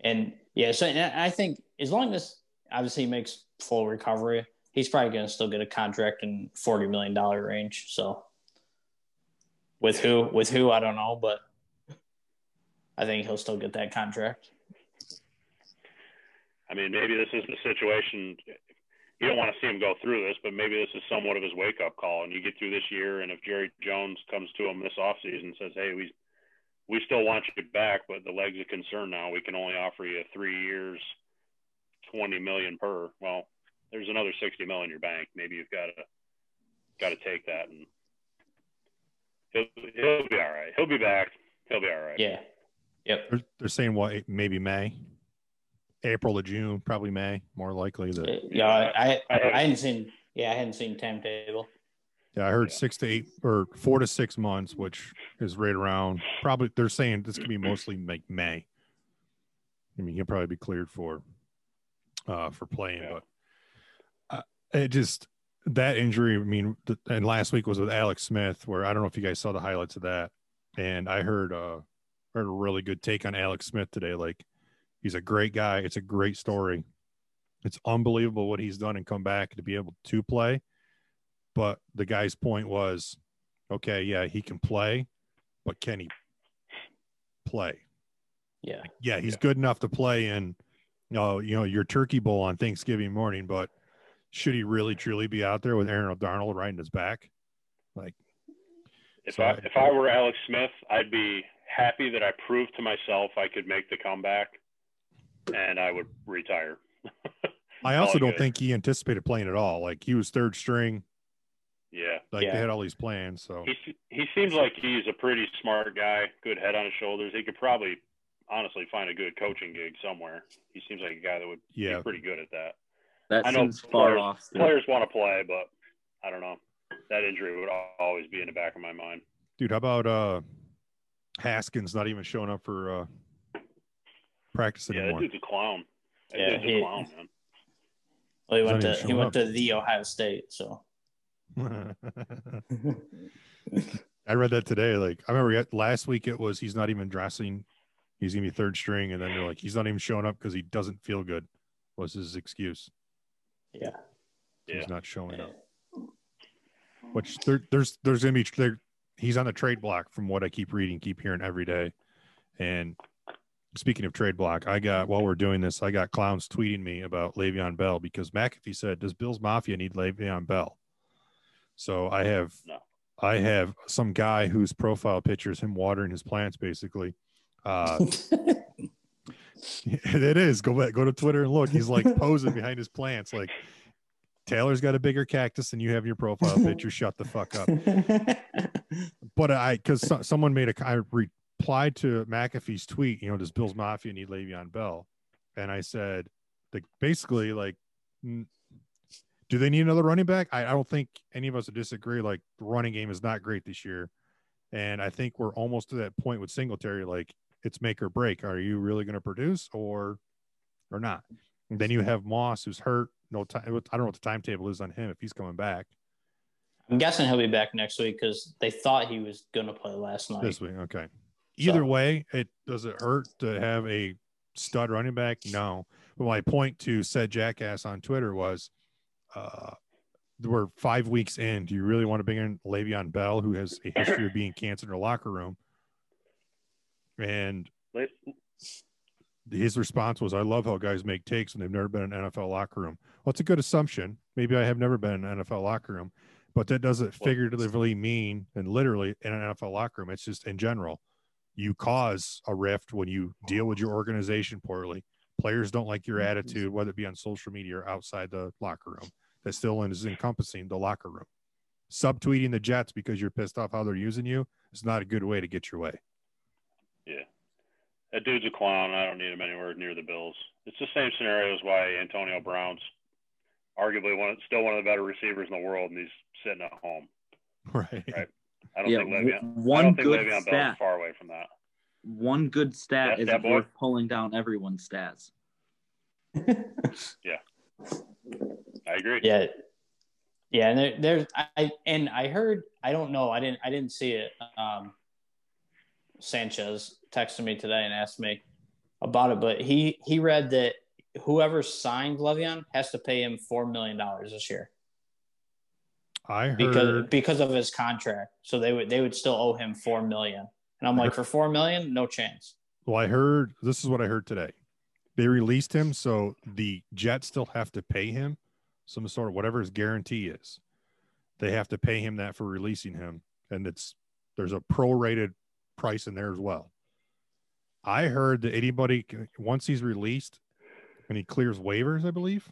and yeah, so and I think as long as obviously he makes full recovery, he's probably going to still get a contract in forty million dollar range. So with who, with who, I don't know, but I think he'll still get that contract. I mean, maybe this is the situation. You don't want to see him go through this, but maybe this is somewhat of his wake up call. And you get through this year, and if Jerry Jones comes to him this offseason and says, "Hey, we we still want you back, but the legs of concern now. We can only offer you three years, twenty million per." Well, there's another sixty million in your bank. Maybe you've got to got to take that, and he'll he'll be all right. He'll be back. He'll be all right. Yeah, yep, They're, they're saying what maybe May, April to June, probably May, more likely. That yeah. I, I, I I hadn't seen. Yeah, I hadn't seen timetable. Yeah, I heard Yeah. six to eight or four to six months, which is right around. Probably they're saying this could be mostly like May. I mean, he'll probably be cleared for uh for playing, Yeah. but uh, it just that injury. I mean, th- and last week was with Alex Smith, where I don't know if you guys saw the highlights of that. And I heard uh heard a really good take on Alex Smith today. Like he's a great guy. It's a great story. It's unbelievable what he's done and come back to be able to play. But the guy's point was, okay, yeah, he can play, but can he play? Yeah. Yeah, he's Yeah. good enough to play in, you know, you know, your turkey bowl on Thanksgiving morning, but should he really truly be out there with Aaron Donald right in his back? Like, If So I I- if I were Alex Smith, I'd be happy that I proved to myself I could make the comeback, and I would retire. I also don't good. think he anticipated playing at all. Like he was third string, Yeah, like Yeah. they had all these plans. So he he seems like he's a pretty smart guy, good head on his shoulders. He could probably honestly find a good coaching gig somewhere. He seems like a guy that would yeah, be pretty good at that. That I know seems far players- off. still. Players want to play, but I don't know. That injury would always be in the back of my mind. dude. How about uh Haskins not even showing up for uh practice Yeah, that anymore? dude's a clown. That Yeah, dude's he- a clown, man. Well, he went to he went up. to the Ohio State, so *laughs* I read that today. Like I remember last week it was he's not even dressing. He's gonna be third string, and then they're like he's not even showing up because he doesn't feel good. Was his excuse? yeah. Yeah. He's not showing up. Which there, there's there's gonna be there. He's on the trade block from what I keep reading, keep hearing every day. And speaking of trade block, I got while we're doing this, I got clowns tweeting me about Le'Veon Bell because McAfee said, "Does Bills Mafia need Le'Veon Bell?" So I have No. I have some guy whose profile picture is him watering his plants, basically. Uh, *laughs* it is. Go back, go to Twitter and look. He's like posing behind his plants. Like Taylor's got a bigger cactus than you have in your profile picture. Shut the fuck up. But I, because so, someone made a, I replied to McAfee's tweet. You know, does Bills Mafia need Le'Veon Bell? And I said, like, basically, like, do they need another running back? I, I don't think any of us would disagree. Like, the running game is not great this year, and I think we're almost to that point with Singletary. Like, it's make or break. Are you really going to produce or or not? And then you have Moss, who's hurt. No time. I don't know what the timetable is on him if he's coming back I'm guessing he'll be back next week because they thought he was gonna play last night. this week. Okay. Either So- way, it does it hurt to have a stud running back? No. But my point to said jackass on Twitter was, uh, we're five weeks in. Do you really want to bring in Le'Veon Bell, who has a history of being canceled in the locker room? And his response was, I love how guys make takes when they've never been in an NFL locker room. Well, it's a good assumption. Maybe I have never been in an NFL locker room, but that doesn't figuratively mean and literally in an NFL locker room. It's just in general. You cause a rift when you deal with your organization poorly. Players don't like your attitude, whether it be on social media or outside the locker room. That still is encompassing the locker room. Subtweeting the Jets because you're pissed off how they're using you is not a good way to get your way. Yeah. That dude's a clown. I don't need him anywhere near the Bills. It's the same scenario as why Antonio Brown's arguably one, still one of the better receivers in the world, and he's sitting at home. Right. Right. I don't Yeah, think w- Le'Veon. I one don't think good Le'Veon Bell's stat. far away from that. One good stat Yeah, is stat boy. worth pulling down everyone's stats. *laughs* I agree. Yeah, yeah, and there, there's I and I heard I don't know I didn't I didn't see it. Um, Sanchez texted me today and asked me about it, but he he read that whoever signed Le'Veon has to pay him four million dollars this year I heard because because of his contract. So they would they would still owe him four million, and I'm like for four million, no chance. Well, I heard this is what I heard today. They released him, so the Jets still have to pay him some sort of whatever his guarantee is. They have to pay him that for releasing him, and it's there's a prorated price in there as well. I heard that anybody can- once he's released and he clears waivers, I believe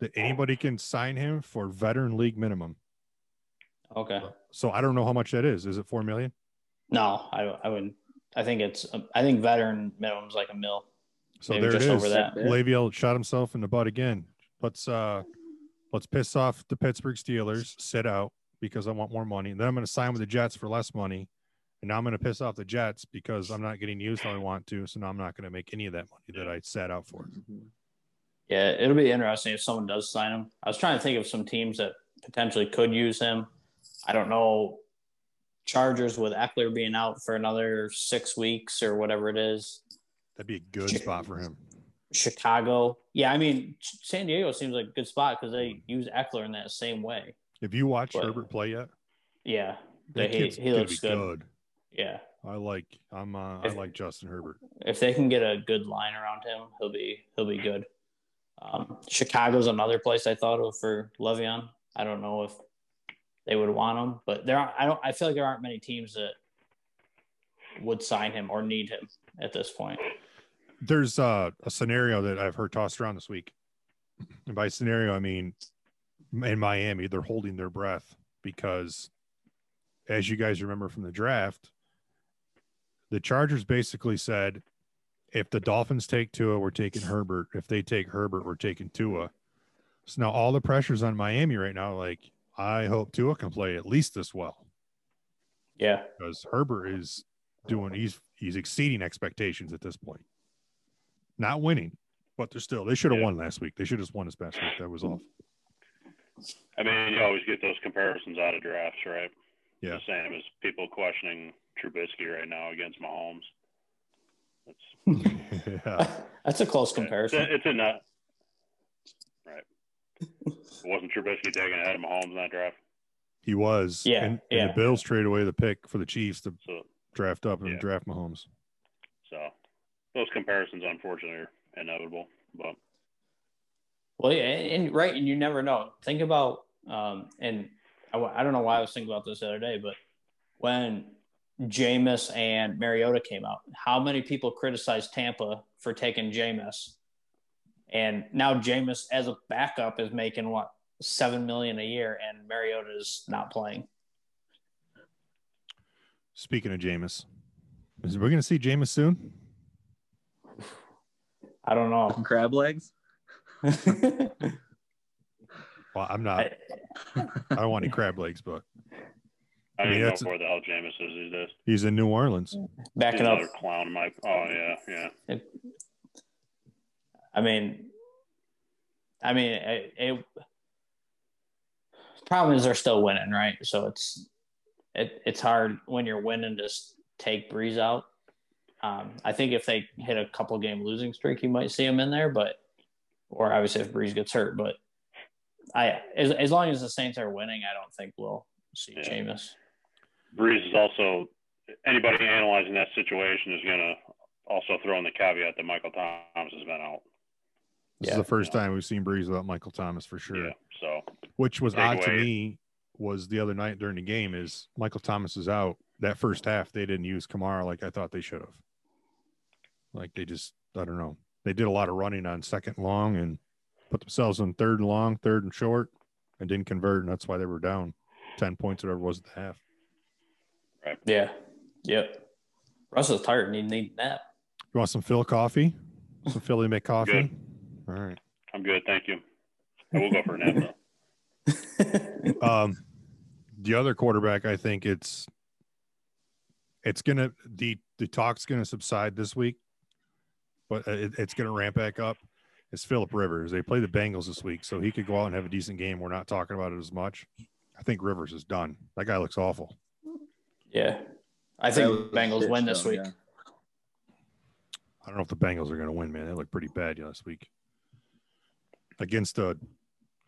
that anybody can sign him for veteran league minimum. Okay, So I don't know how much that is. Is it four million? no, I I wouldn't. I think it's um, I think veteran minimum is like a mil. So Maybe there it just is. over that. Le'Veon shot himself in the butt again. Let's uh let's piss off the Pittsburgh Steelers, sit out because I want more money. And then I'm going to sign with the Jets for less money. And now I'm going to piss off the Jets because I'm not getting used how I want to. So now I'm not going to make any of that money that I sat out for. Yeah, it'll be interesting if someone does sign him. I was trying to think of some teams that potentially could use him. I don't know. Chargers with Ekeler being out for another six weeks or whatever it is. That'd be a good spot for him. Chicago. Yeah, I mean, San Diego seems like a good spot because they use Ekeler in that same way. Have you watched But- Herbert play yet? Yeah, he, he looks be good. Yeah, I like. I'm. Uh, I like Justin Herbert. if they can get a good line around him, he'll be he'll be good. Um, Chicago's another place I thought of for Le'Veon. I don't know if they would want him, but there are, I don't. I feel like there aren't many teams that would sign him or need him at this point. There's uh, a scenario that I've heard tossed around this week. And by scenario, I mean in Miami, they're holding their breath because, as you guys remember from the draft, the Chargers basically said, if the Dolphins take Tua, we're taking Herbert. If they take Herbert, we're taking Tua. So now all the pressure's on Miami right now. Like, I hope Tua can play at least this well Yeah, because Herbert is doing he's he's exceeding expectations at this point. Not winning, but they're still they should have Yeah. won last week. They should have won this past week. That was off. I mean, you always get those comparisons out of drafts, right? Yeah. The same as people questioning Trubisky right now against Mahomes. It's, yeah. *laughs* *laughs* that's a close it's, comparison. a, it's a nut. Right. *laughs* Wasn't Trubisky taking ahead of Mahomes in that draft? He was. Yeah, And, and the Bills traded away the pick for the Chiefs to So, draft up and Yeah. draft Mahomes. so those comparisons, unfortunately, are inevitable. But Well, yeah, and, and right, and you never know. Think about, um, and I, I don't know why I was thinking about this the other day, but when Jameis and Mariota came out, how many people criticized Tampa for taking Jameis? And now Jameis, as a backup, is making what seven million a year, and Mariota is not playing. Speaking of Jameis, is we going to see Jameis soon? I don't know. Crab legs. *laughs* Well, I'm not. I- I don't want any crab legs, but I I don't mean, know that's- where the hell Jameis is these days. he's in New Orleans. He's Backing up, another clown in my. Oh yeah, yeah. I mean, I mean, it, it problem is they're still winning, right? So it's it, it's hard when you're winning to take Brees out. Um, I think if they hit a couple game losing streak, you might see him in there, but or obviously if Brees gets hurt, but I as, as long as the Saints are winning, I don't think we'll see Yeah. Jameis. Brees is also anybody analyzing that situation is going to also throw in the caveat that Michael Thomas has been out. This Yeah. is the first time we've seen Brees without Michael Thomas for sure. Yeah. So Which was Take odd to me was the other night during the game is Michael Thomas is out. That first half they didn't use Kamara like I thought they should have. Like they just I don't know. They did a lot of running on second long and put themselves on third and long, third and short, and didn't convert, and that's why they were down ten points, whatever it was at the half. Right. Yeah. Yep. Russell's tired and he needs a nap. You want some Phil coffee? Some Philly make coffee? Good. All right. I'm good. Thank you. I will go for a nap though. *laughs* Um, the other quarterback, I think it's it's gonna the the talk's gonna subside this week, but uh, it, it's gonna ramp back up. It's Philip Rivers. They play the Bengals this week, so he could go out and have a decent game. We're not talking about it as much. I think Rivers is done. That guy looks awful. yeah. I think was Bengals win this week. yeah. I don't know if the Bengals are going to win, man. They look pretty bad last week against a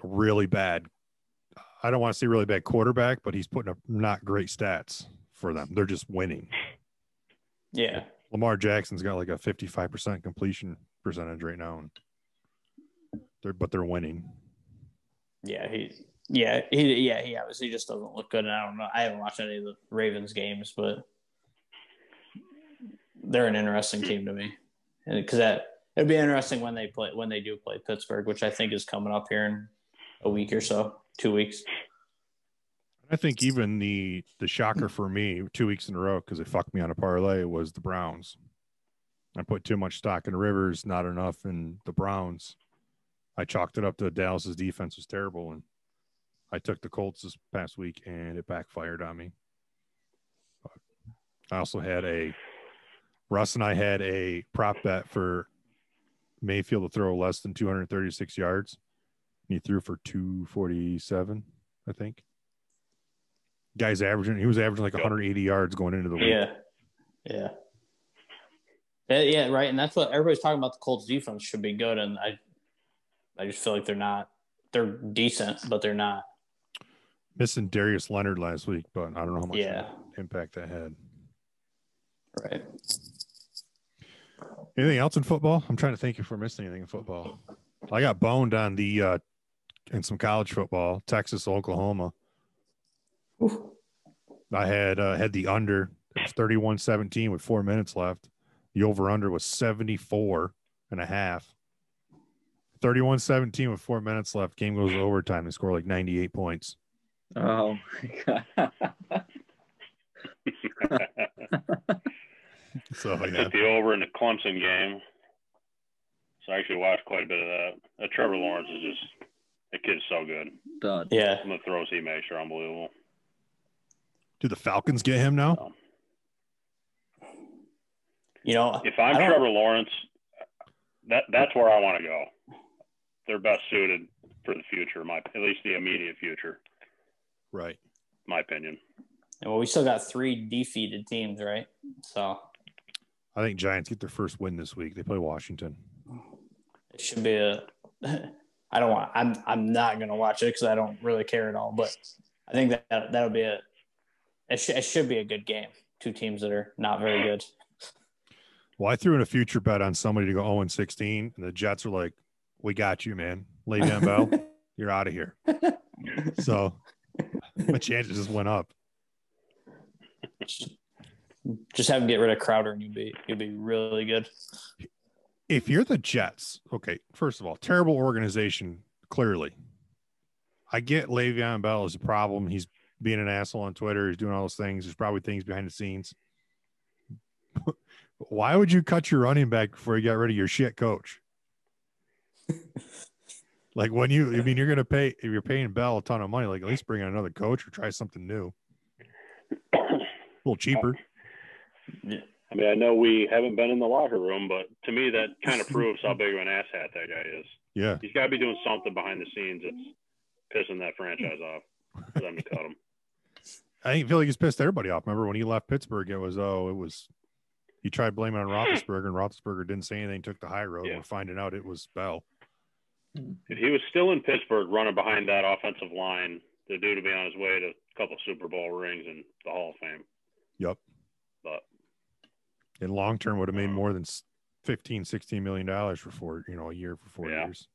really bad. I don't want to say really bad quarterback, but he's putting up not great stats for them. They're just winning. Yeah. Lamar Jackson's got like a 55% completion percentage right now. And they're, but they're winning. Yeah, he yeah, he yeah, he obviously just doesn't look good. And I don't know. I haven't watched any of the Ravens games, but they're an interesting team to me. And because that it'd be interesting when they play when they do play Pittsburgh, which I think is coming up here in a week or so, two weeks. I think even the the shocker for me two weeks in a row because they fucked me on a parlay was the Browns. I put too much stock in Rivers, not enough in the Browns. I chalked it up to Dallas's defense was terrible, and I took the Colts this past week, and it backfired on me. I also had a Russ and I had a prop bet for Mayfield to throw less than 236 yards. And he threw for 247, I think Guy's averaging. He was averaging like 180 yards going into the week. Yeah. Yeah. Yeah, right. And that's what everybody's talking about. The Colts defense should be good, and I, I just feel like they're not. They're decent, but they're not. Missing Darius Leonard last week, but I don't know how much Yeah. impact that had. Right. Anything else in football? I'm trying to think if we're missing anything in football. I got boned on the uh in some college football, Texas, Oklahoma. I had uh, had the under. It was 31-17 with four minutes left. The over-under was 74 and a half. 31-17 with four minutes left. Game goes to overtime. They score like 98 points. Oh my god. *laughs* So I yeah. took the over in the Clemson game. So I actually watched quite a bit of that. That Trevor Lawrence is just that kid's so good. Dud. Yeah. Some of the throws he makes are unbelievable. Do the Falcons get him now? Um, you know, If I I'm Trevor Lawrence, that that's where I want to go. They're best suited for the future, my at least the immediate future, Right. my opinion. well, we still got three defeated teams, right? So I think Giants get their first win this week. They play Washington. it should be a. *laughs* I don't want. I'm. I'm not gonna watch it because I don't really care at all. But I think that that'll be a. It, sh- it should be a good game. Two teams that are not very good. Well, I threw in a future bet on somebody to go 0 and 16, and the Jets are like, "We got you, man. Le'Veon Bell, *laughs* you're out of here." So my chances just went up. Just have them get rid of Crowder, and you'll be you'll be really good. If you're the Jets, okay, first of all, terrible organization. Clearly, I get Le'Veon Bell is a problem. He's being an asshole on Twitter. He's doing all those things. There's probably things behind the scenes. *laughs* Why would you cut your running back before you got rid of your shit coach? *laughs* like when you, I mean, you're gonna pay if you're paying Bell a ton of money, like at least bring in another coach or try something new, a little cheaper. I mean, I know we haven't been in the locker room, but to me, that kind of proves how big of an asshat that guy is. Yeah, He's got to be doing something behind the scenes that's pissing that franchise off for them to cut him. I think- feel like he's pissed everybody off. Remember when he left Pittsburgh? It was oh, it was. He tried blaming on hmm. Roethlisberger, and Roethlisberger didn't say anything. Took the high road. Yeah. We're finding out it was Bell. If he was still in Pittsburgh running behind that offensive line, the dude would be on his way to a couple Super Bowl rings and the Hall of Fame. Yep. But In long term, would have made uh, more than s- 15, 16 million dollars for four, you know, a year for four Yeah. years.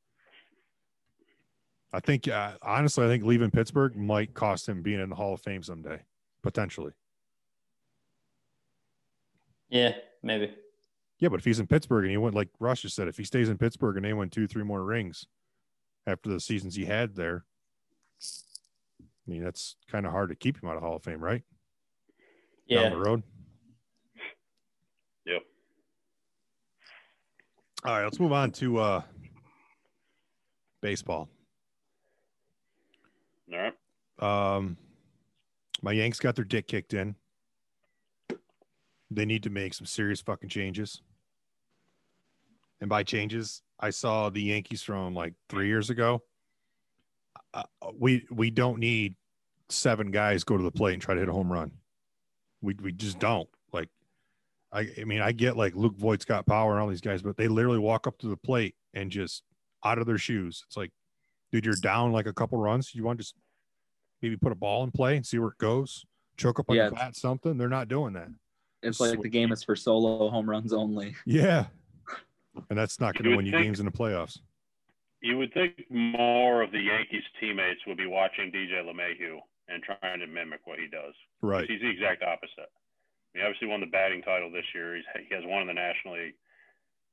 I think, uh, honestly, I think leaving Pittsburgh might cost him being in the Hall of Fame someday, potentially. Yeah, maybe. Yeah, but if he's in Pittsburgh and he went like Rush just said, if he stays in Pittsburgh and they win two, three more rings after the seasons he had there, I mean that's kind of hard to keep him out of Hall of Fame, right? Down Yeah. the road. Yep. All right, let's move on to uh baseball. All right, Um my Yanks got their dick kicked in. They need to make some serious fucking changes. And by changes, I saw the Yankees from like three years ago. Uh, we we don't need seven guys go to the plate and try to hit a home run. We we just don't. Like, I I mean, I get like Luke Voit's got power and all these guys, but they literally walk up to the plate and just out of their shoes. It's like, dude, you're down like a couple runs. You want to just maybe put a ball in play and see where it goes. Choke up on Yeah, the bat, something. They're not doing that. It's like the game is for solo home runs only. *laughs* Yeah. And that's not going to would win you games in the playoffs. you would think more of the Yankees teammates would be watching DJ LeMahieu and trying to mimic what he does. Right. He's the exact opposite. He obviously won the batting title this year. He's, he has one in the National League.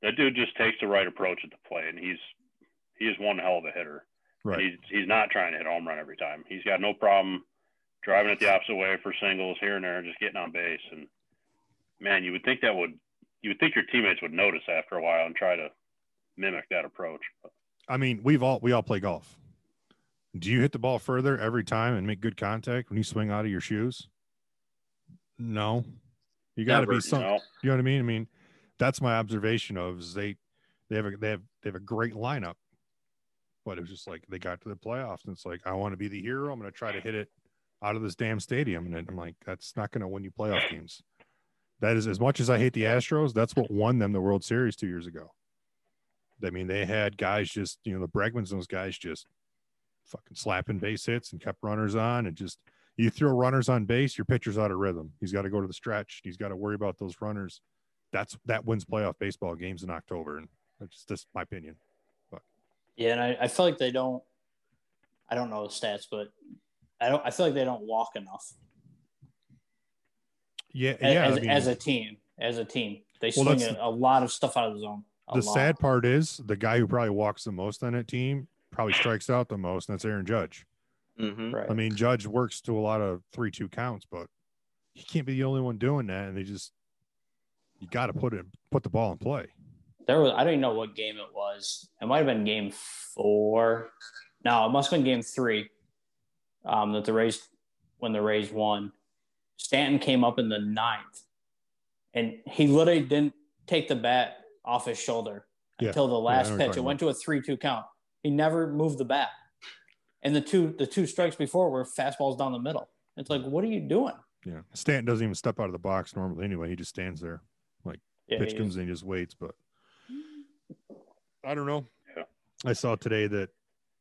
That dude just takes the right approach at the plate, and he's he is one hell of a hitter. Right. He's he's not trying to hit a home run every time. He's got no problem driving it the opposite way for singles here and there, just getting on base. And man, you would think that would you would think your teammates would notice after a while and try to mimic that approach. But I mean, we've all we all play golf. Do you hit the ball further every time and make good contact when you swing out of your shoes? No. You got to be you some. know, You know what I mean? I mean, that's my observation of is they they have a they have they have a great lineup, but it was just like they got to the playoffs and it's like I want to be the hero. I'm going to try to hit it out of this damn stadium. And I'm like, that's not going to win you playoff games. That is as much as I hate the Astros. That's what won them the World Series two years ago. I mean, they had guys just, you know, the Bregmans, those guys just fucking slapping base hits and kept runners on and just you throw runners on base, your pitcher's out of rhythm. He's got to go to the stretch. He's got to worry about those runners. That's that wins playoff baseball games in October, and that's just my opinion. But yeah, and I, I feel like they don't. I don't know the stats, but I don't. I feel like they don't walk enough. Yeah, As, yeah. as, I mean, as a team, as a team, they Well, swing a, a lot of stuff out of the zone. A the lot. sad part is the guy who probably walks the most on that team probably strikes out the most, and that's Aaron Judge. Mm-hmm. right? I mean, Judge works to a lot of three-two counts, but he can't be the only one doing that. And they just you got to put it put the ball in play. There was. I don't even know what game it was. It might have been game four. No, it must have been game three. Um, that the Rays when the Rays won. Stanton came up in the ninth, and he literally didn't take the bat off his shoulder Yeah. until the last you're pitch. It went to a three-two count. He never moved the bat, and the two the two strikes before were fastballs down the middle. It's like, what are you doing? Yeah, Stanton doesn't even step out of the box normally. Anyway, he just stands there. Yeah, pitch comes in, he just waits. But I don't know. Yeah. I saw today that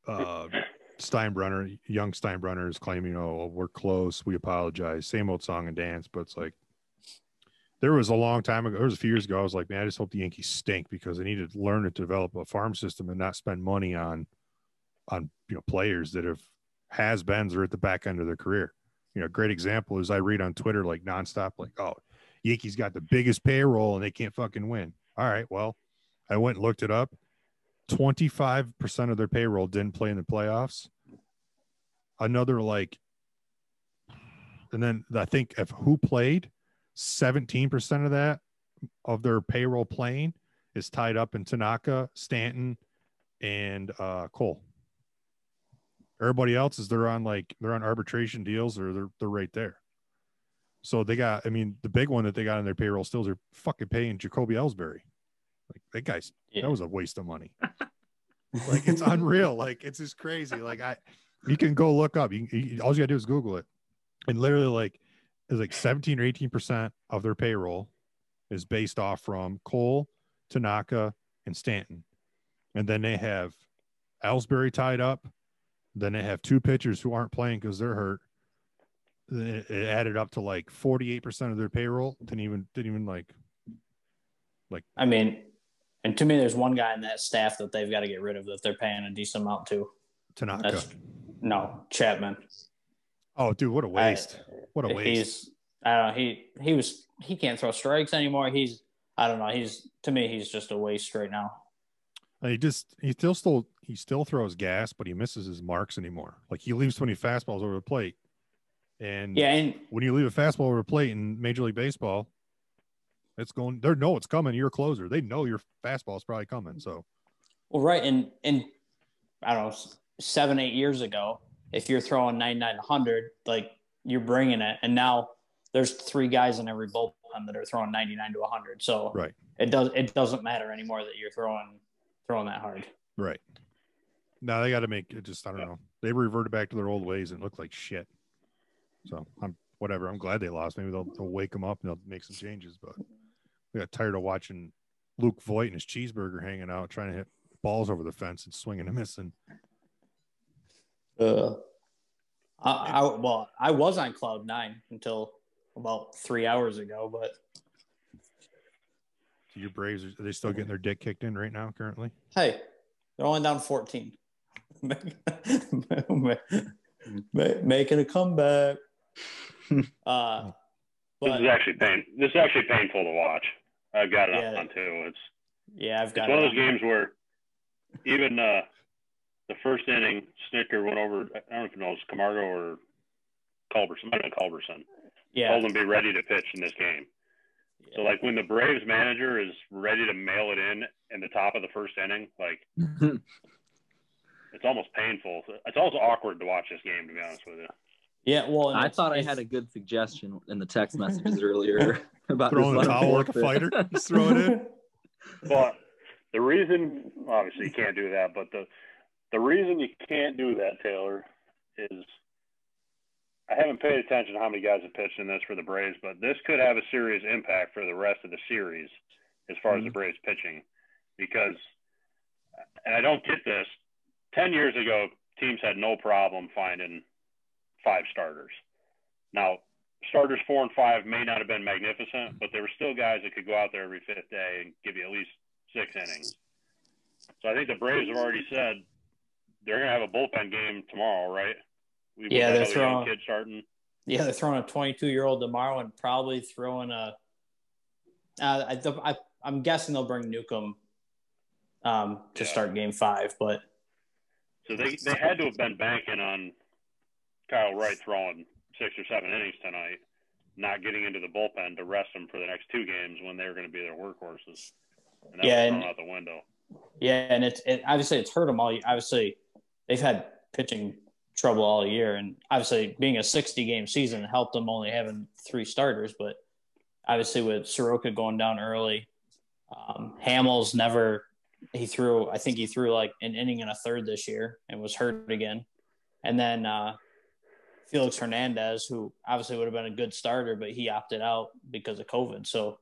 uh, *laughs* Steinbrenner, young Steinbrenner, is claiming, "Oh, we're close. We apologize." Same old song and dance, but it's like there was a long time ago. There was a few years ago. I was like, "Man, I just hope the Yankees stink because they need to learn to develop a farm system and not spend money on on you know players that have has beens or at the back end of their career." You know, a great example is I read on Twitter like nonstop, like, "Oh, Yankees got the biggest payroll and they can't fucking win. All right. Well, I went and looked it up. 25% of their payroll didn't play in the playoffs. Another like, and then I think if who played, 17% of that of their payroll playing is tied up in Tanaka, Stanton, and uh, Cole. Everybody else is they're on like they're on arbitration deals or they're they're right there. So they got, I mean, the big one that they got on their payroll still is they're fucking paying Jacoby Ellsbury. Like that guy's Yeah. that was a waste of money. *laughs* like it's unreal. Like it's just crazy. Like I, you can go look up. You, you all you gotta do is Google it, and literally like is like seventeen or eighteen percent of their payroll is based off from Cole, Tanaka, and Stanton, and then they have Ellsbury tied up. Then they have two pitchers who aren't playing because they're hurt. It, it added up to like forty eight percent of their payroll. Didn't even didn't even like like I mean, and to me, there's one guy in that staff that they've got to get rid of that they're paying a decent amount to. Tanaka. That's no Chapman. Oh, dude, what a waste! What a waste! He's I don't know. He he was he can't throw strikes anymore. He's I don't know. He's to me, he's just a waste right now. He just he still still he still throws gas, but he misses his marks anymore. Like he leaves too many fastballs over the plate. And Yeah, and when you leave a fastball over the plate in Major League Baseball, it's going they know it's coming. You're a closer. They know your fastball is probably coming. So well, right, and and I don't know, seven eight years ago, if you're throwing 99 100, like you're bringing it, and now there's three guys in every bullpen that are throwing 99 to 100. So right, it does it doesn't matter anymore that you're throwing throwing that hard. right. Now they got to make it just I don't know. They reverted back to their old ways and look like shit. So I'm whatever. I'm glad they lost. Maybe they'll, they'll wake them up and they'll make some changes. But we got tired of watching Luke Voit and his cheeseburger hanging out, trying to hit balls over the fence and swinging and missing. Uh, I, I well, I was on cloud nine until about three hours ago, but Your Braves are they still getting their dick kicked in right now currently? hey, they're only down 14. *laughs* Making a comeback. *laughs* uh, This is actually pain. This is actually painful to watch. I've got it Yeah. on too. It's yeah, I've it's got one of those on. games where even uh, the first inning, Snitker went over. I don't know if you know, it's Camargo or Culberson. Might have been Culberson. Yeah, Told him to be ready to pitch in this game. So like when the Braves manager is ready to mail it in in the top of the first inning, like *laughs* it's almost painful. It's also awkward to watch this game, to be honest with you. Yeah. Well, I thought I had a good suggestion in the text messages earlier *laughs* about Throwing just the let him towel like a forfeit. fighter. Just throw it in. *laughs* But the reason, obviously, you can't do that. But the the reason you can't do that, Taylor, is I haven't paid attention to how many guys have pitched in this for the Braves, but this could have a serious impact for the rest of the series as far as the mm-hmm. Braves pitching, because, and I don't get this. Ten years ago, teams had no problem finding five starters. Now, starters four and five may not have been magnificent, but there were still guys that could go out there every fifth day and give you at least six innings. So I think the Braves have already said they're going to have a bullpen game tomorrow, right? We Yeah, they're got another young throwing- kid starting. Yeah, they're throwing a 22 year old tomorrow and probably throwing a. Uh, I, I, I'm guessing they'll bring Newcomb um, to Yeah. start game five, but So they they had to have been banking on Kyle Wright throwing six or seven innings tonight, not getting into the bullpen to rest them for the next two games when they were going to be their workhorses. And that Yeah, was and- out the window. yeah, and it's it, obviously it's hurt them all. Obviously, they've had pitching trouble all year, and obviously being a 60 game season helped them only having three starters. But obviously with Soroka going down early, um, Hamels never he threw. I think he threw like an inning and a third this year and was hurt again. And then uh, Felix Hernandez, who obviously would have been a good starter, but he opted out because of COVID. So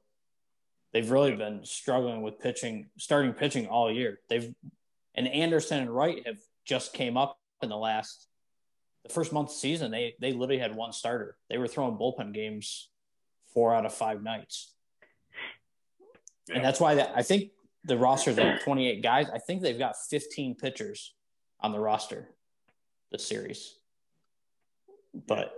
they've really been struggling with pitching, starting pitching all year. They've and Anderson and Wright have just came up in the last the first month of the season. They they literally had one starter. They were throwing bullpen games four out of five nights, Yeah. and that's why that, I think the roster's at 28 guys. I think they've got 15 pitchers on the roster this series. But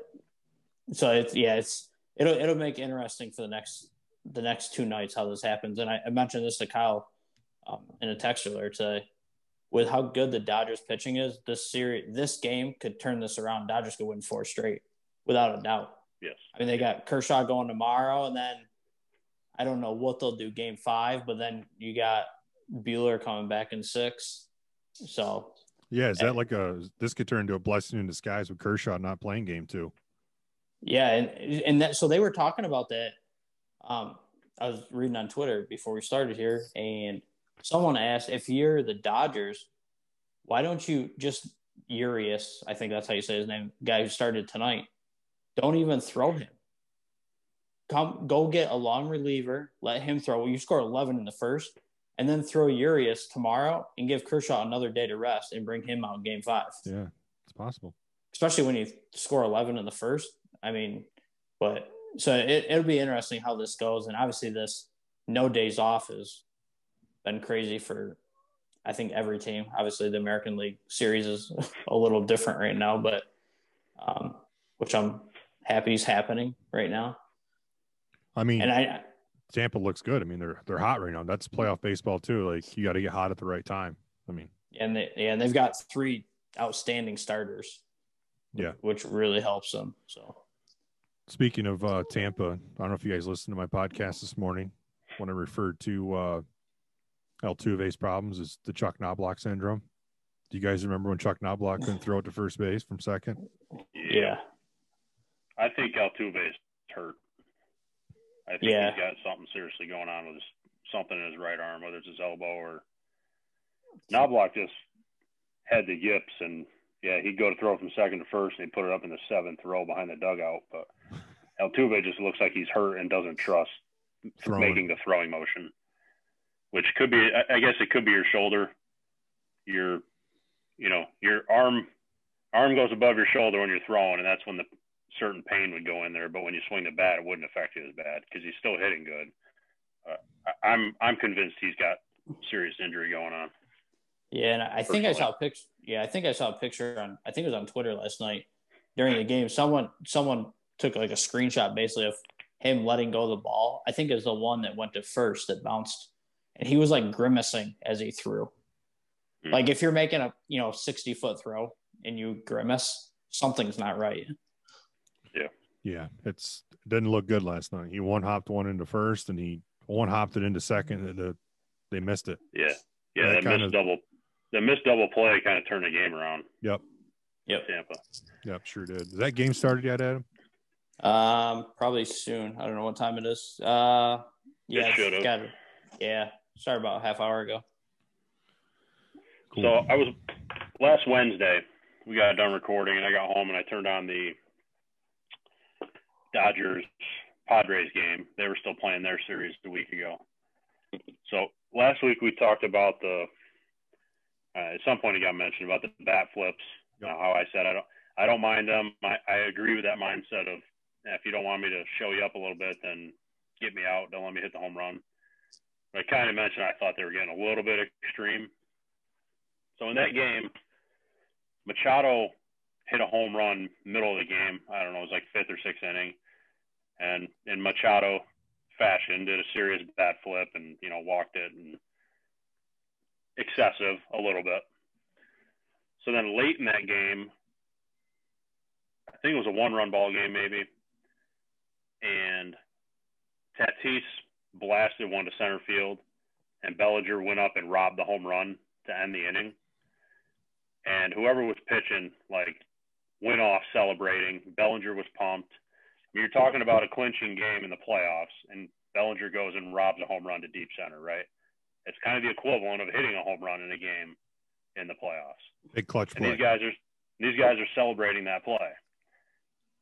so it's yeah, it's it'll it'll make it interesting for the next the next two nights how this happens. And I, I mentioned this to Kyle um, in a text earlier today. With how good the Dodgers pitching is, this series, this game could turn this around. Dodgers could win four straight, without a doubt. Yes. I mean, they got Kershaw going tomorrow, and then I don't know what they'll do game five, but then you got Buehler coming back in six. So Yeah, is that like a this could turn into a blessing in disguise with Kershaw not playing game two? Yeah, and and that so they were talking about that. Um, I was reading on Twitter before we started here, and someone asked if you're the Dodgers, why don't you just Urias? I think that's how you say his name. Guy who started tonight. Don't even throw him. Come, go get a long reliever. Let him throw. Well, you score 11 in the first, and then throw Urias tomorrow and give Kershaw another day to rest and bring him out in Game Five Yeah, it's possible. especially when you score 11 in the first. I mean, but so it, it'll be interesting how this goes. And obviously, this no days off has been crazy for, I think, every team. Obviously, the American League Series is *laughs* a little different right now, but um, which I'm happy is happening right now. I mean, And I, Tampa looks good. I mean, they're they're hot right now. That's playoff baseball too. Like you got to get hot at the right time. I mean, and they, yeah, and they've got three outstanding starters. Yeah. which really helps them. So speaking of uh, Tampa, I don't know if you guys listened to my podcast this morning when I referred to uh, Altuve's problems is the Chuck Knoblauch syndrome. Do you guys remember when Chuck Knoblauch couldn't throw it to first base from second? yeah, I think Altuve's hurt. I think Yeah. he's got something seriously going on with his, something in his right arm, whether it's his elbow or Knoblauch just had the yips and yeah, he'd go to throw from second to first and he'd put it up in the seventh row behind the dugout. But Altuve just looks like he's hurt and doesn't trust Throwing. making the throwing motion, which could be, I- I guess it could be your shoulder, your, you know, your arm, arm goes above your shoulder when you're throwing, and that's when the certain pain would go in there. But when you swing the bat, it wouldn't affect you as bad because he's still hitting good. Uh, I'm, I'm convinced he's got serious injury going on. Yeah, and I think I saw a picture. Yeah, I think I saw a picture on. I think it was on Twitter last night during the game. Someone someone took like a screenshot basically of him letting go of the ball. I think it was the one that went to first that bounced, and he was like grimacing as he threw. Hmm. Like if you're making a you know sixty foot throw and you grimace, something's not right. Yeah, it's it didn't look good last night. He one hopped one into first, and he one hopped it into second. And the, they missed it. Yeah, yeah, That that, kind missed of- double, the missed double play kind of turned the game around. Yep, Yep. Tampa. yep, sure did. Is that game started yet, Adam? Um, probably soon. I don't know what time it is. Uh, yeah, it's should've. got Yeah, started about a half hour ago. Cool. So I was last Wednesday. We got done recording, and I got home and I turned on the Dodgers Padres game. They were still playing their series a week ago. So last week we talked about the. Uh, at some point, it got mentioned about the bat flips. How I said I don't, I don't mind them. I, I agree with that mindset of if you don't want me to show you up a little bit, then get me out. Don't let me hit the home run. But I kind of mentioned I thought they were getting a little bit extreme. So in that game, Machado hit a home run middle of the game. I don't know, it was like fifth or sixth inning, and in Machado fashion, did a serious bat flip and you know walked it and excessive a little bit. So then late in that game, I think it was a one-run ball game maybe, and Tatis blasted one to center field, and Bellinger went up and robbed the home run to end the inning. And whoever was pitching, like, went off celebrating. Bellinger was pumped. You're talking about a clinching game in the playoffs, and Bellinger goes and robs a home run to deep center, right? It's kind of the equivalent of hitting a home run in a game in the playoffs. Big clutch And play. these guys are these guys are celebrating that play.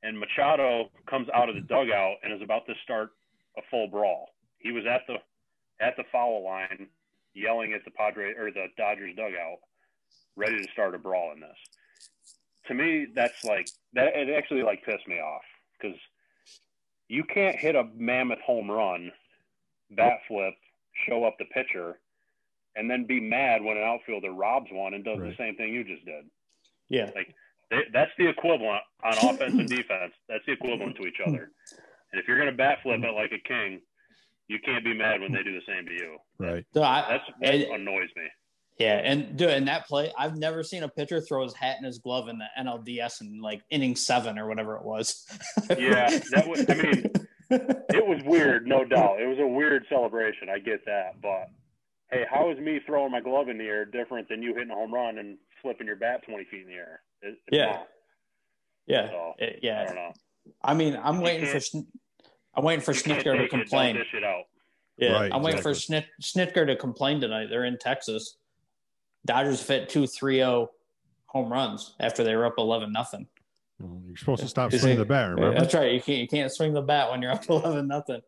And Machado comes out of the dugout and is about to start a full brawl. He was at the at the foul line yelling at the Padre or the Dodgers dugout, ready to start a brawl in this. To me, that's like that it actually like pissed me off because you can't hit a mammoth home run, bat flip, show up the pitcher, and then be mad when an outfielder robs one and does Right. the same thing you just did. Yeah. They, that's the equivalent on offense and defense. That's the equivalent to each other. And if you're going to bat flip it like a king, you can't be mad when they do the same to you. right. So I, That's that And- annoys me. Yeah, and dude, in that play, I've never seen a pitcher throw his hat and his glove in the NLDS in like inning seven or whatever it was. Yeah, that was. I mean, *laughs* it was weird, no doubt. It was a weird celebration. I get that, but hey, how is me throwing my glove in the air different than you hitting a home run and flipping your bat twenty feet in the air? It, it's Yeah. not. yeah, So, eh, it- I yeah. don't know. I mean, I'm You waiting for can't- I'm waiting for Snitker to take it, complain. dish it out. Yeah, Right, I'm waiting for Snit- Snitker to complain tonight. They're in Texas. Dodgers fit two 3-0 home runs after they were up 11 nothing. Well, you're supposed to stop swinging the bat. Remember? That's right. You can't you can't swing the bat when you're up *laughs* 11 nothing.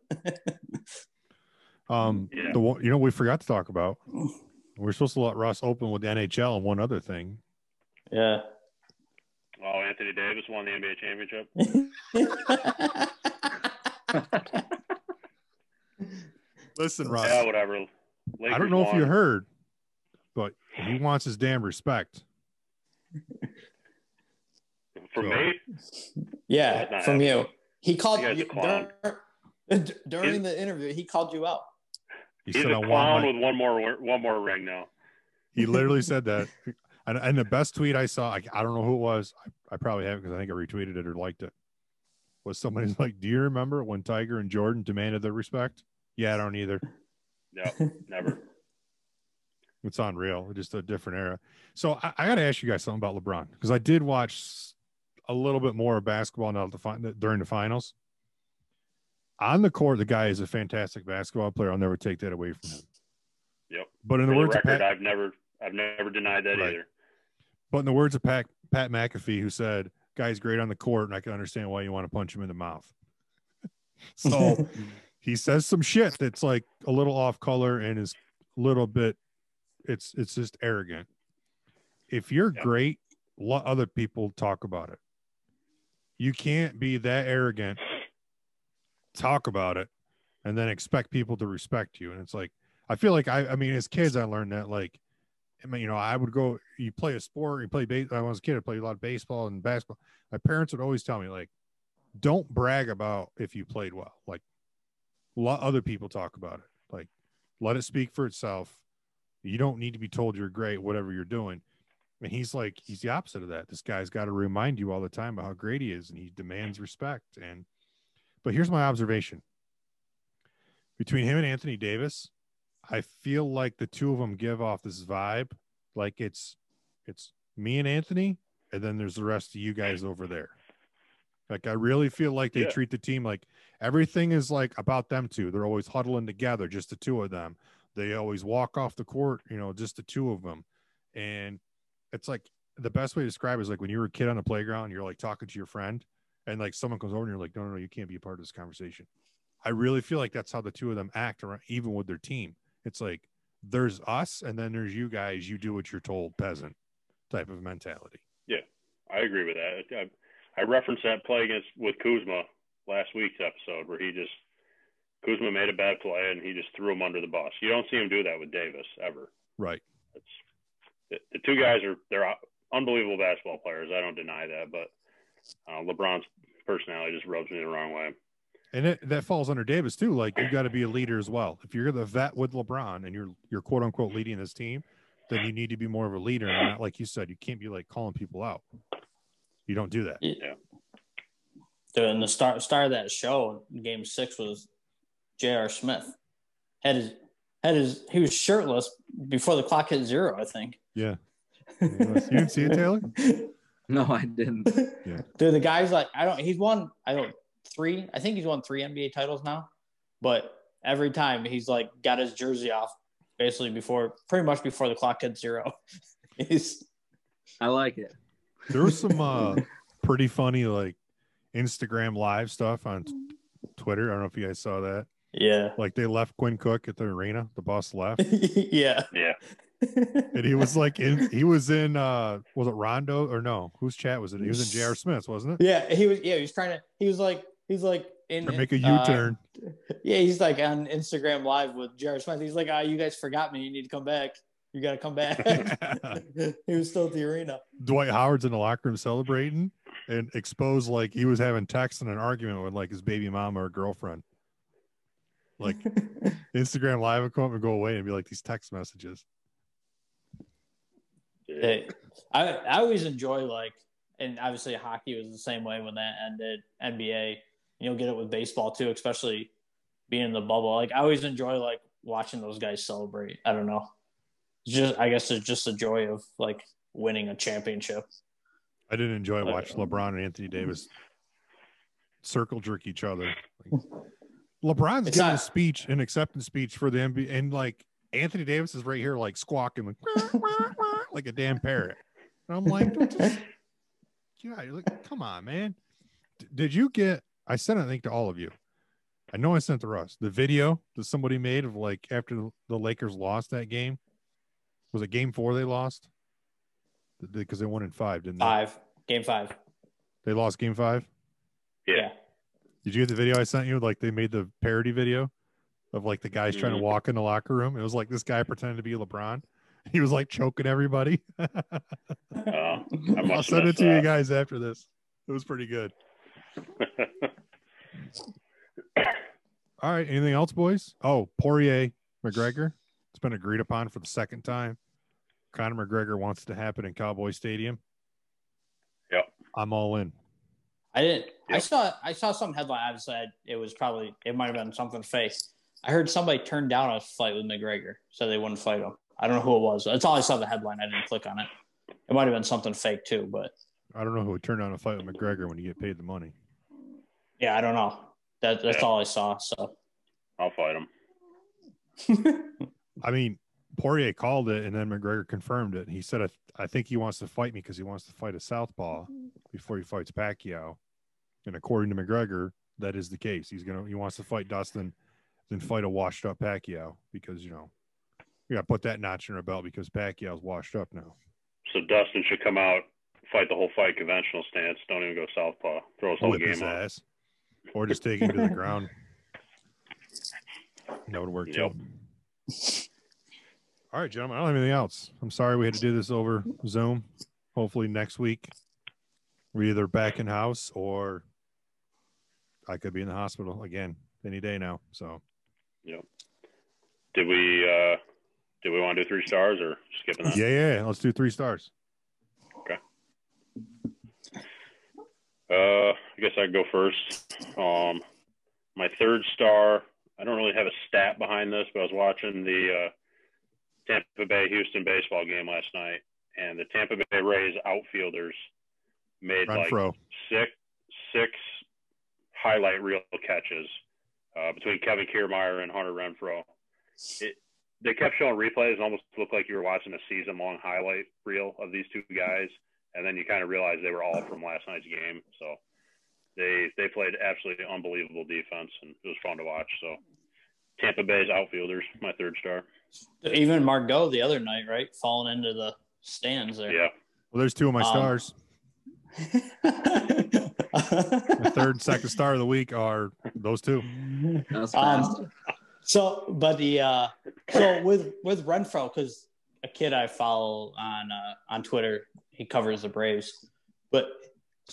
Um, Yeah. the one, you know, we forgot to talk about. *sighs* We're supposed to let Russ open with the NHL and one other thing. yeah. Oh, Anthony Davis won the NBA championship. *laughs* Listen, Russ. Yeah, whatever. Lakers I don't know if you heard, but he wants his damn respect. From So- me. yeah, That's not from you. He called You guys you a *laughs* during the interview. He called you out. He He's said, a "I want clown with one more one more ring now. He literally *laughs* said that. And, and the best tweet I saw, I, I don't know who it was. I, I probably haven't because I think I retweeted it or liked it. Was somebody's like, "Do you remember when Tiger and Jordan demanded their respect?" Yeah, I don't either. No, never. It's unreal. Just a different era. So I, I got to ask you guys something about LeBron because I did watch a little bit more of basketball now the fi- during the finals. On the court, the guy is a fantastic basketball player. I'll never take that away from him. Yep. But in the For the words of record, Pat, I've never I've never denied that Right. either. but in the words of Pat, Pat McAfee, who said, "Guy's great on the court, and I can understand why you want to punch him in the mouth." *laughs* so *laughs* he says some shit that's like a little off color and is a little bit it's it's just arrogant if you're Yep. great let other people talk about it you can't be that arrogant talk about it and then expect people to respect you and it's like i feel like i i mean as kids i learned that like I mean, you know, I would go. You play a sport. You play base. When I was a kid, I played a lot of baseball and basketball. My parents would always tell me, like, don't brag about if you played well. Like, let other people talk about it. Like, let it speak for itself. You don't need to be told you're great, whatever you're doing. And he's like, he's the opposite of that. This guy's got to remind you all the time about how great he is, and he demands respect. And, but here's my observation between him and Anthony Davis, I feel like the two of them give off this vibe, like it's, it's me and Anthony, and then there's the rest of you guys over there. Like I really feel like they Yeah. treat the team like everything is like about them two. They're always huddling together, just the two of them. They always walk off the court, you know, just the two of them. And it's like the best way to describe it is like when you were a kid on the playground, you're like talking to your friend, and like someone comes over and you're like, no, no, no, you can't be a part of this conversation. I really feel like that's how the two of them act, around, even with their team. It's like there's us, and then there's you guys. You do what you're told, peasant type of mentality. Yeah, I agree with that. I, I referenced that play against with Kuzma last week's episode where he just Kuzma made a bad play and he just threw him under the bus. You don't see him do that with Davis ever. Right. It's, the, the two guys are they're unbelievable basketball players. I don't deny that, but uh, LeBron's personality just rubs me the wrong way. And it, that falls under Davis too. Like you got to be a leader as well. If you're the vet with LeBron and you're you're quote unquote leading this team, then you need to be more of a leader and not like you said. You can't be like calling people out. You don't do that. Yeah. Dude, and the start start of that show, game six was J.R. Smith. Had his had his he was shirtless before the clock hit zero, I think. Yeah. You didn't see it, Taylor? *laughs* No, I didn't. Dude, the guy's like, I don't he's won I don't three, I think he's won three NBA titles now. But every time he's like got his jersey off basically before pretty much before the clock hit zero. *laughs* he's I like it. There was some *laughs* uh pretty funny like Instagram live stuff on t- Twitter. I don't know if you guys saw that. Yeah. Like they left Quinn Cook at the arena. The bus left. *laughs* yeah. Yeah. and he was like in he was in uh was it Rondo or no? Whose chat was it? He was in J.R. Smith's, wasn't it? Yeah, he was. Yeah, he was trying to. He was like, he's like in To make a uh, U-turn. yeah, he's like on Instagram Live with J.R. Smith. He's like, "Ah, you guys forgot me. You need to come back. You got to come back." *laughs* *laughs* he was still at the arena. Dwight Howard's in the locker room celebrating and exposed like he was having text and an argument with like his baby mama or girlfriend. Like Instagram live would come up and go away and be like these text messages. Hey, I I always enjoy like, and obviously hockey was the same way when that ended. NBA, you'll get it with baseball too, especially being in the bubble. Like I always enjoy like watching those guys celebrate. I don't know, it's just I guess it's just the joy of like winning a championship. I didn't enjoy Like- watching LeBron and Anthony Davis mm-hmm. circle jerk each other. Like, LeBron's It's giving a speech, an acceptance speech for the NBA, and like Anthony Davis is right here, like squawking, like, like a damn parrot. And I'm like, don't just, *laughs* yeah, you're like, come on, man. D- did you get? I sent a link to all of you. I know I sent to Russ the video that somebody made of like after the- the Lakers lost that game. Was it game four they lost? Because they won in five, didn't they? Five game five. They lost game five. Yeah. Did you get the video I sent you? Like they made the parody video of like the guys trying to Mhm. walk in the locker room. It was like this guy pretending to be LeBron. *laughs* He was like choking everybody. *laughs* I I'll send it to you guys after this. It was pretty good. *laughs* All right. Anything else, boys? Oh, Poirier McGregor. It's been agreed upon for the second time. Conor McGregor wants it to happen in Cowboy Stadium. Yep. I'm all in. I didn't. I saw. I saw some headline. Obviously, I, it was probably. It might have been something fake. I heard somebody turned down a fight with McGregor, so they wouldn't fight him. I don't know who it was. That's all I saw the headline. I didn't click on it. It might have been something fake too, but I don't know who would turn down a fight with McGregor when you get paid the money. yeah, I don't know. That that's Yeah. all I saw. So I'll fight him. *laughs* I mean, Poirier called it, and then McGregor confirmed it. He said, "I, th- I think he wants to fight me because he wants to fight a southpaw before he fights Pacquiao." And according to McGregor, that is the case. He's gonna he wants to fight Dustin, then fight a washed up Pacquiao because you know we got to put that notch in our belt because Pacquiao's washed up now. So Dustin should come out, fight the whole fight conventional stance. Don't even go southpaw. Throw his whole Whip game up. ass, or just take him to the ground. That would work Yep. too. *laughs* All right, gentlemen. I don't have anything else. I'm sorry we had to do this over Zoom. Hopefully next week we're either back in house or I could be in the hospital again any day now. So Did we uh did we want to do three stars or skipping that? yeah, yeah. yeah. Let's do three stars. Okay. Uh, I guess I go first. Um, my third star. I don't really have a stat behind this, but I was watching the uh, Tampa Bay Houston baseball game last night, and the Tampa Bay Rays outfielders made like six six highlight reel catches uh, between Kevin Kiermaier and Hunter Renfroe. It, they kept showing replays and almost looked like you were watching a season long highlight reel of these two guys, and then you kind of realize they were all from last night's game. So they they played absolutely unbelievable defense, and it was fun to watch. So Tampa Bay's outfielders, my third star. Even Margot the other night, right, falling into the stands there. Yeah, Well, there's two of my Um, stars. *laughs* My third, and second star of the week are those two. That's fast. Um, so, but the uh, so with with Renfroe, because a kid I follow on uh, on Twitter, he covers the Braves, but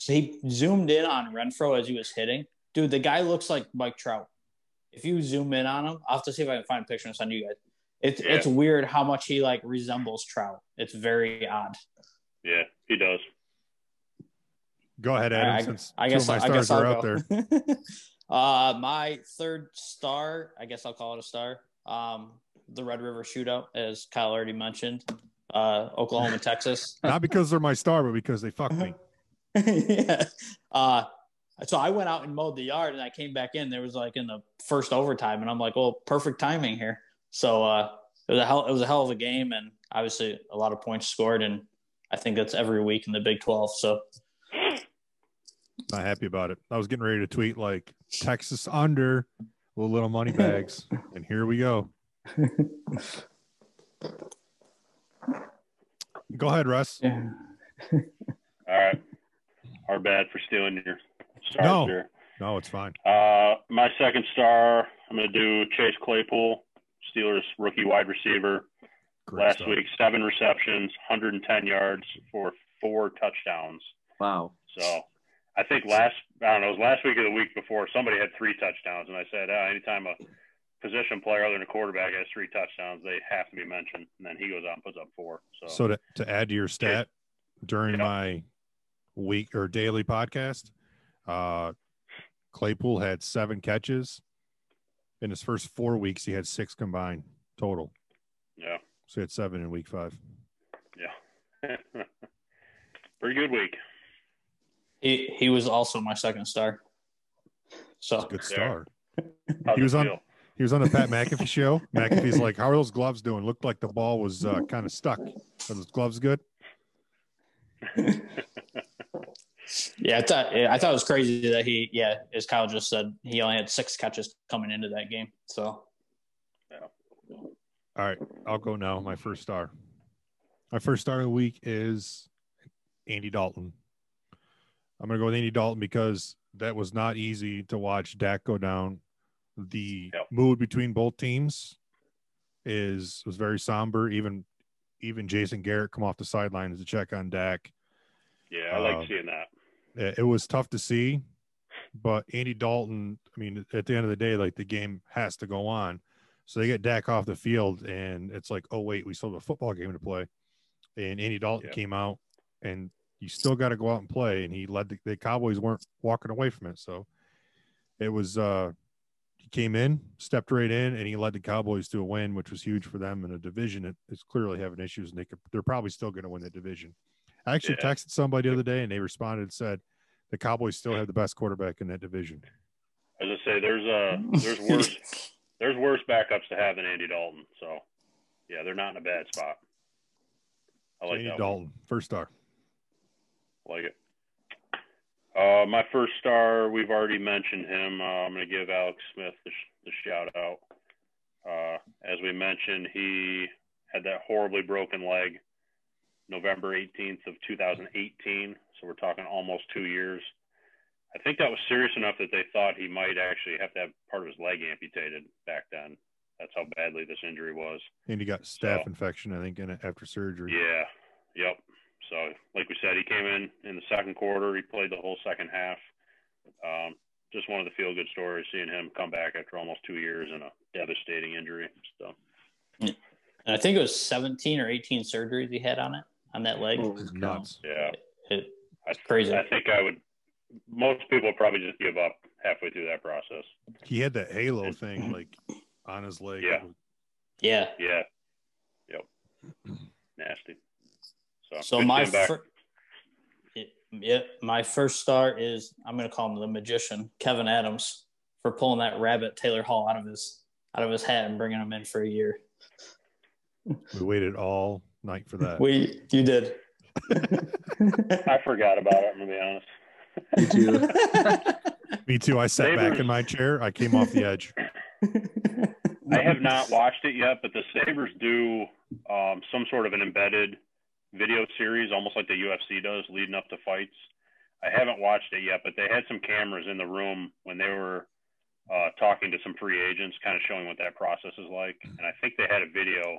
he zoomed in on Renfroe as he was hitting. Dude, the guy looks like Mike Trout. If you zoom in on him, I'll have to see if I can find a picture and send you guys. It's Yeah. it's weird how much he like resembles Trout. It's very odd. yeah, he does. Go ahead, Adam. I, since I two guess of my I stars guess are I'll out there. *laughs* uh, my third star, I guess I'll call it a star. Um, the Red River Shootout, as Kyle already mentioned, uh, Oklahoma, Texas. *laughs* Not because they're my star, but because they fucked me. *laughs* yeah. Uh, so I went out and mowed the yard, and I came back in. There was like in the first overtime, and I'm like, "Well, perfect timing here." So uh, it was a hell, it was a hell of a game, and obviously a lot of points scored, and I think that's every week in the Big Twelve. So Not happy about it. I was getting ready to tweet like Texas under with little money bags, *laughs* and here we go. Go ahead, Russ. yeah. *laughs* All right, our bad for stealing your star. No. here. No, it's fine. Uh, my second star, I'm going to do Chase Claypool, Steelers rookie wide receiver. Great Last stuff. week, seven receptions, 110 yards for four touchdowns. Wow. So I think last, I don't know, it was last week or the week before, somebody had three touchdowns. And I said, uh, anytime a position player other than a quarterback has three touchdowns, they have to be mentioned. And then he goes out and puts up four. So, So to, to add to your stat during Yeah. my week or daily podcast, uh, Claypool had seven catches. In his first four weeks, he had six combined total. yeah. So he had seven in week five. Yeah. *laughs* Pretty good week. He he was also my second star. So a good star. How's He was on- feel? He was on the Pat McAfee show. McAfee's like, "How are those gloves doing?" Looked like the ball was uh, kind of stuck. Are those gloves good? *laughs* yeah, I thought I thought it was crazy that he yeah, as Kyle just said, he only had six catches coming into that game. So yeah. All right, I'll go now. My first star. My first star of the week is Andy Dalton. I'm going to go with Andy Dalton because that was not easy to watch Dak go down. The Yep. mood between both teams is was very somber. Even even Jason Garrett come off the sidelines to check on Dak. Yeah, I like Uh, seeing that. It was tough to see, but Andy Dalton. I mean, at the end of the day, like the game has to go on. So they get Dak off the field, and it's like, oh wait, we still have a football game to play. And Andy Dalton Yeah. came out, and you still got to go out and play. And he led the, the Cowboys weren't walking away from it, so it was. uh He came in, stepped right in, and he led the Cowboys to a win, which was huge for them in a division that is clearly having issues, and they could, they're probably still going to win the division. I actually Yeah. texted somebody the other day, and they responded and said the Cowboys still have the best quarterback in that division. As I say, there's uh there's worse *laughs* there's worse backups to have than Andy Dalton. So yeah, they're not in a bad spot. I like Andy that. One. Dalton, first star. I like it. Uh, my first star, we've already mentioned him. Uh, I'm going to give Alex Smith the, sh- the shout out. Uh, as we mentioned, he had that horribly broken leg November 18th of 2018. So we're talking almost two years. I think that was serious enough that they thought he might actually have to have part of his leg amputated back then. That's how badly this injury was. And he got staph So- infection, I think, in it after surgery. Yeah. Yep. So, like we said, he came in in the second quarter. He played the whole second half. Um, just one of the feel good stories, seeing him come back after almost two years and a devastating injury. So, and I think it was 17 or 18 surgeries he had on it on that leg. Oh, Holy It's cow. nuts. yeah, It, I, crazy. I think I would. Most people probably just give up halfway through that process. He had that halo thing like on his leg. Yeah. yeah. Yeah. Yep. Nasty. So, So my seeing him back. yeah, my first star is I'm going to call him the magician, Kevyn Adams, for pulling that rabbit Taylor Hall out of his out of his hat and bringing him in for a year. We waited all night for that. We you did. *laughs* I forgot about it. I'm gonna be honest. Me too. *laughs* Me too. I sat back in my chair. I came off the edge. *laughs* I have not watched it yet, but the Sabres do um, some sort of an embedded video series, almost like the UFC does, leading up to fights. I haven't watched it yet, but they had some cameras in the room when they were uh, talking to some free agents, kind of showing what that process is like. And I think they had a video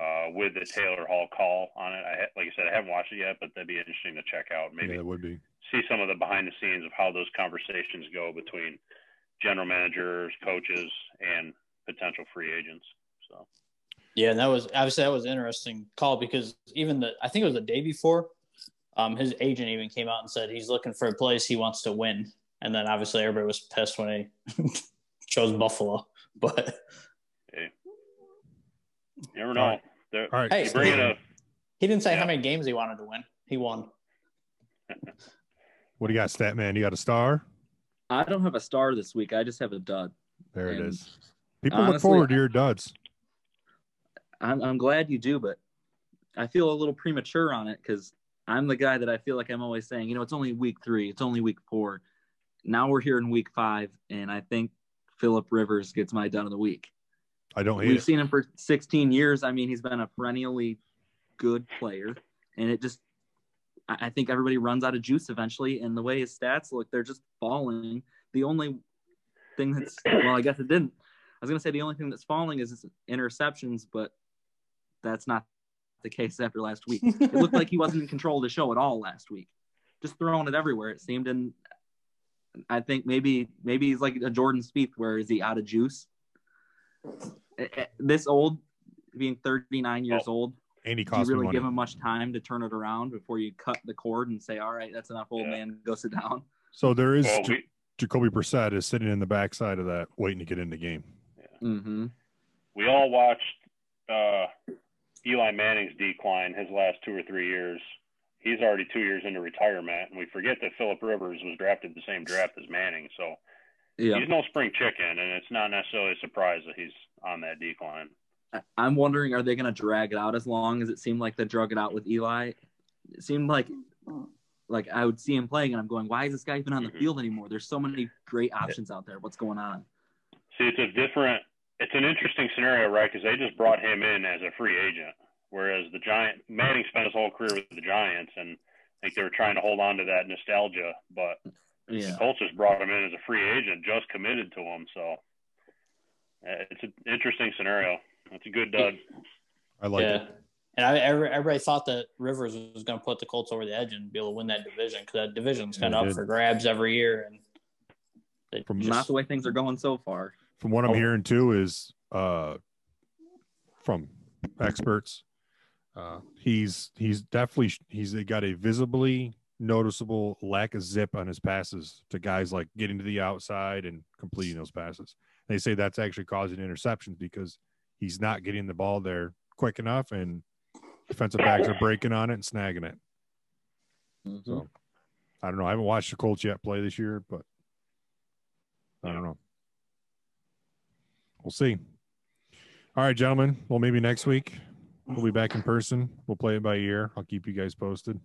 uh, with the Taylor Hall call on it. I like I said, I haven't watched it yet, but that'd be interesting to check out. Maybe Yeah, it would be. see some of the behind the scenes of how those conversations go between general managers, coaches, and potential free agents. So Yeah, and that was obviously that was an interesting call because even the I think it was the day before, um, his agent even came out and said he's looking for a place he wants to win, and then obviously everybody was pissed when he *laughs* chose Buffalo. But you never know. All right. They're- All right. hey, You bring in a he didn't say Yeah. how many games he wanted to win. He won. *laughs* What do you got, stat man? You got a star? I don't have a star this week. I just have a dud. There it And is. People look forward to your duds. I'm, I'm glad you do, but I feel a little premature on it because I'm the guy that I feel like I'm always saying, you know, it's only week three, it's only week four. Now we're here in week five, and I think Philip Rivers gets my done of the week. I don't hate We've it. seen him for 16 years. I mean, he's been a perennially good player, and it just, I think everybody runs out of juice eventually. And the way his stats look, they're just falling. The only thing that's, well, I guess it didn't. I was going to say the only thing that's falling is his interceptions, but that's not the case after last week. It looked like he wasn't in control of the show at all last week, just throwing it everywhere. It seemed, and I think maybe maybe he's like a Jordan Spieth, where is he out of juice? Eh, eh, This old, being 39 years Oh. old, And he do you really money. give him much time to turn it around before you cut the cord and say, "All right, that's enough, old Yeah. man, go sit down." So there is well, J- we, Jacoby Brissett is sitting in the backside of that, waiting to get in the game. Mm-hmm. we all watched uh, Eli Manning's decline his last two or three years. He's already two years into retirement, and we forget that Philip Rivers was drafted the same draft as Manning. So Yeah, he's no spring chicken, and it's not necessarily a surprise that he's on that decline. I'm wondering, are they going to drag it out as long as it seemed like they drug it out with Eli? It seemed like, like I would see him playing, and I'm going, "Why is this guy even on the Mhm. field anymore?" There's so many great options out there. What's going on? See, it's a different, it's an interesting scenario, right? Because they just brought him in as a free agent, whereas the Giant Manning spent his whole career with the Giants, and I think they were trying to hold on to that nostalgia. But Yeah, the Colts just brought him in as a free agent, just committed to him. So it's an interesting scenario. It's a good dud. I like yeah. it. And I, everybody thought that Rivers was going to put the Colts over the edge and be able to win that division because that division's kind of up did. for grabs every year. And they From just- not the way things are going so far. From what I'm Oh. hearing too is uh, from experts, uh, he's he's definitely he's got a visibly noticeable lack of zip on his passes to guys like getting to the outside and completing those passes. They say that's actually causing interceptions because he's not getting the ball there quick enough, and defensive backs are breaking on it and snagging it. Mhm. So I don't know. I haven't watched the Colts yet play this year, but I don't know. We'll see. All right, gentlemen. Well, maybe next week we'll be back in person. We'll play it by ear. I'll keep you guys posted.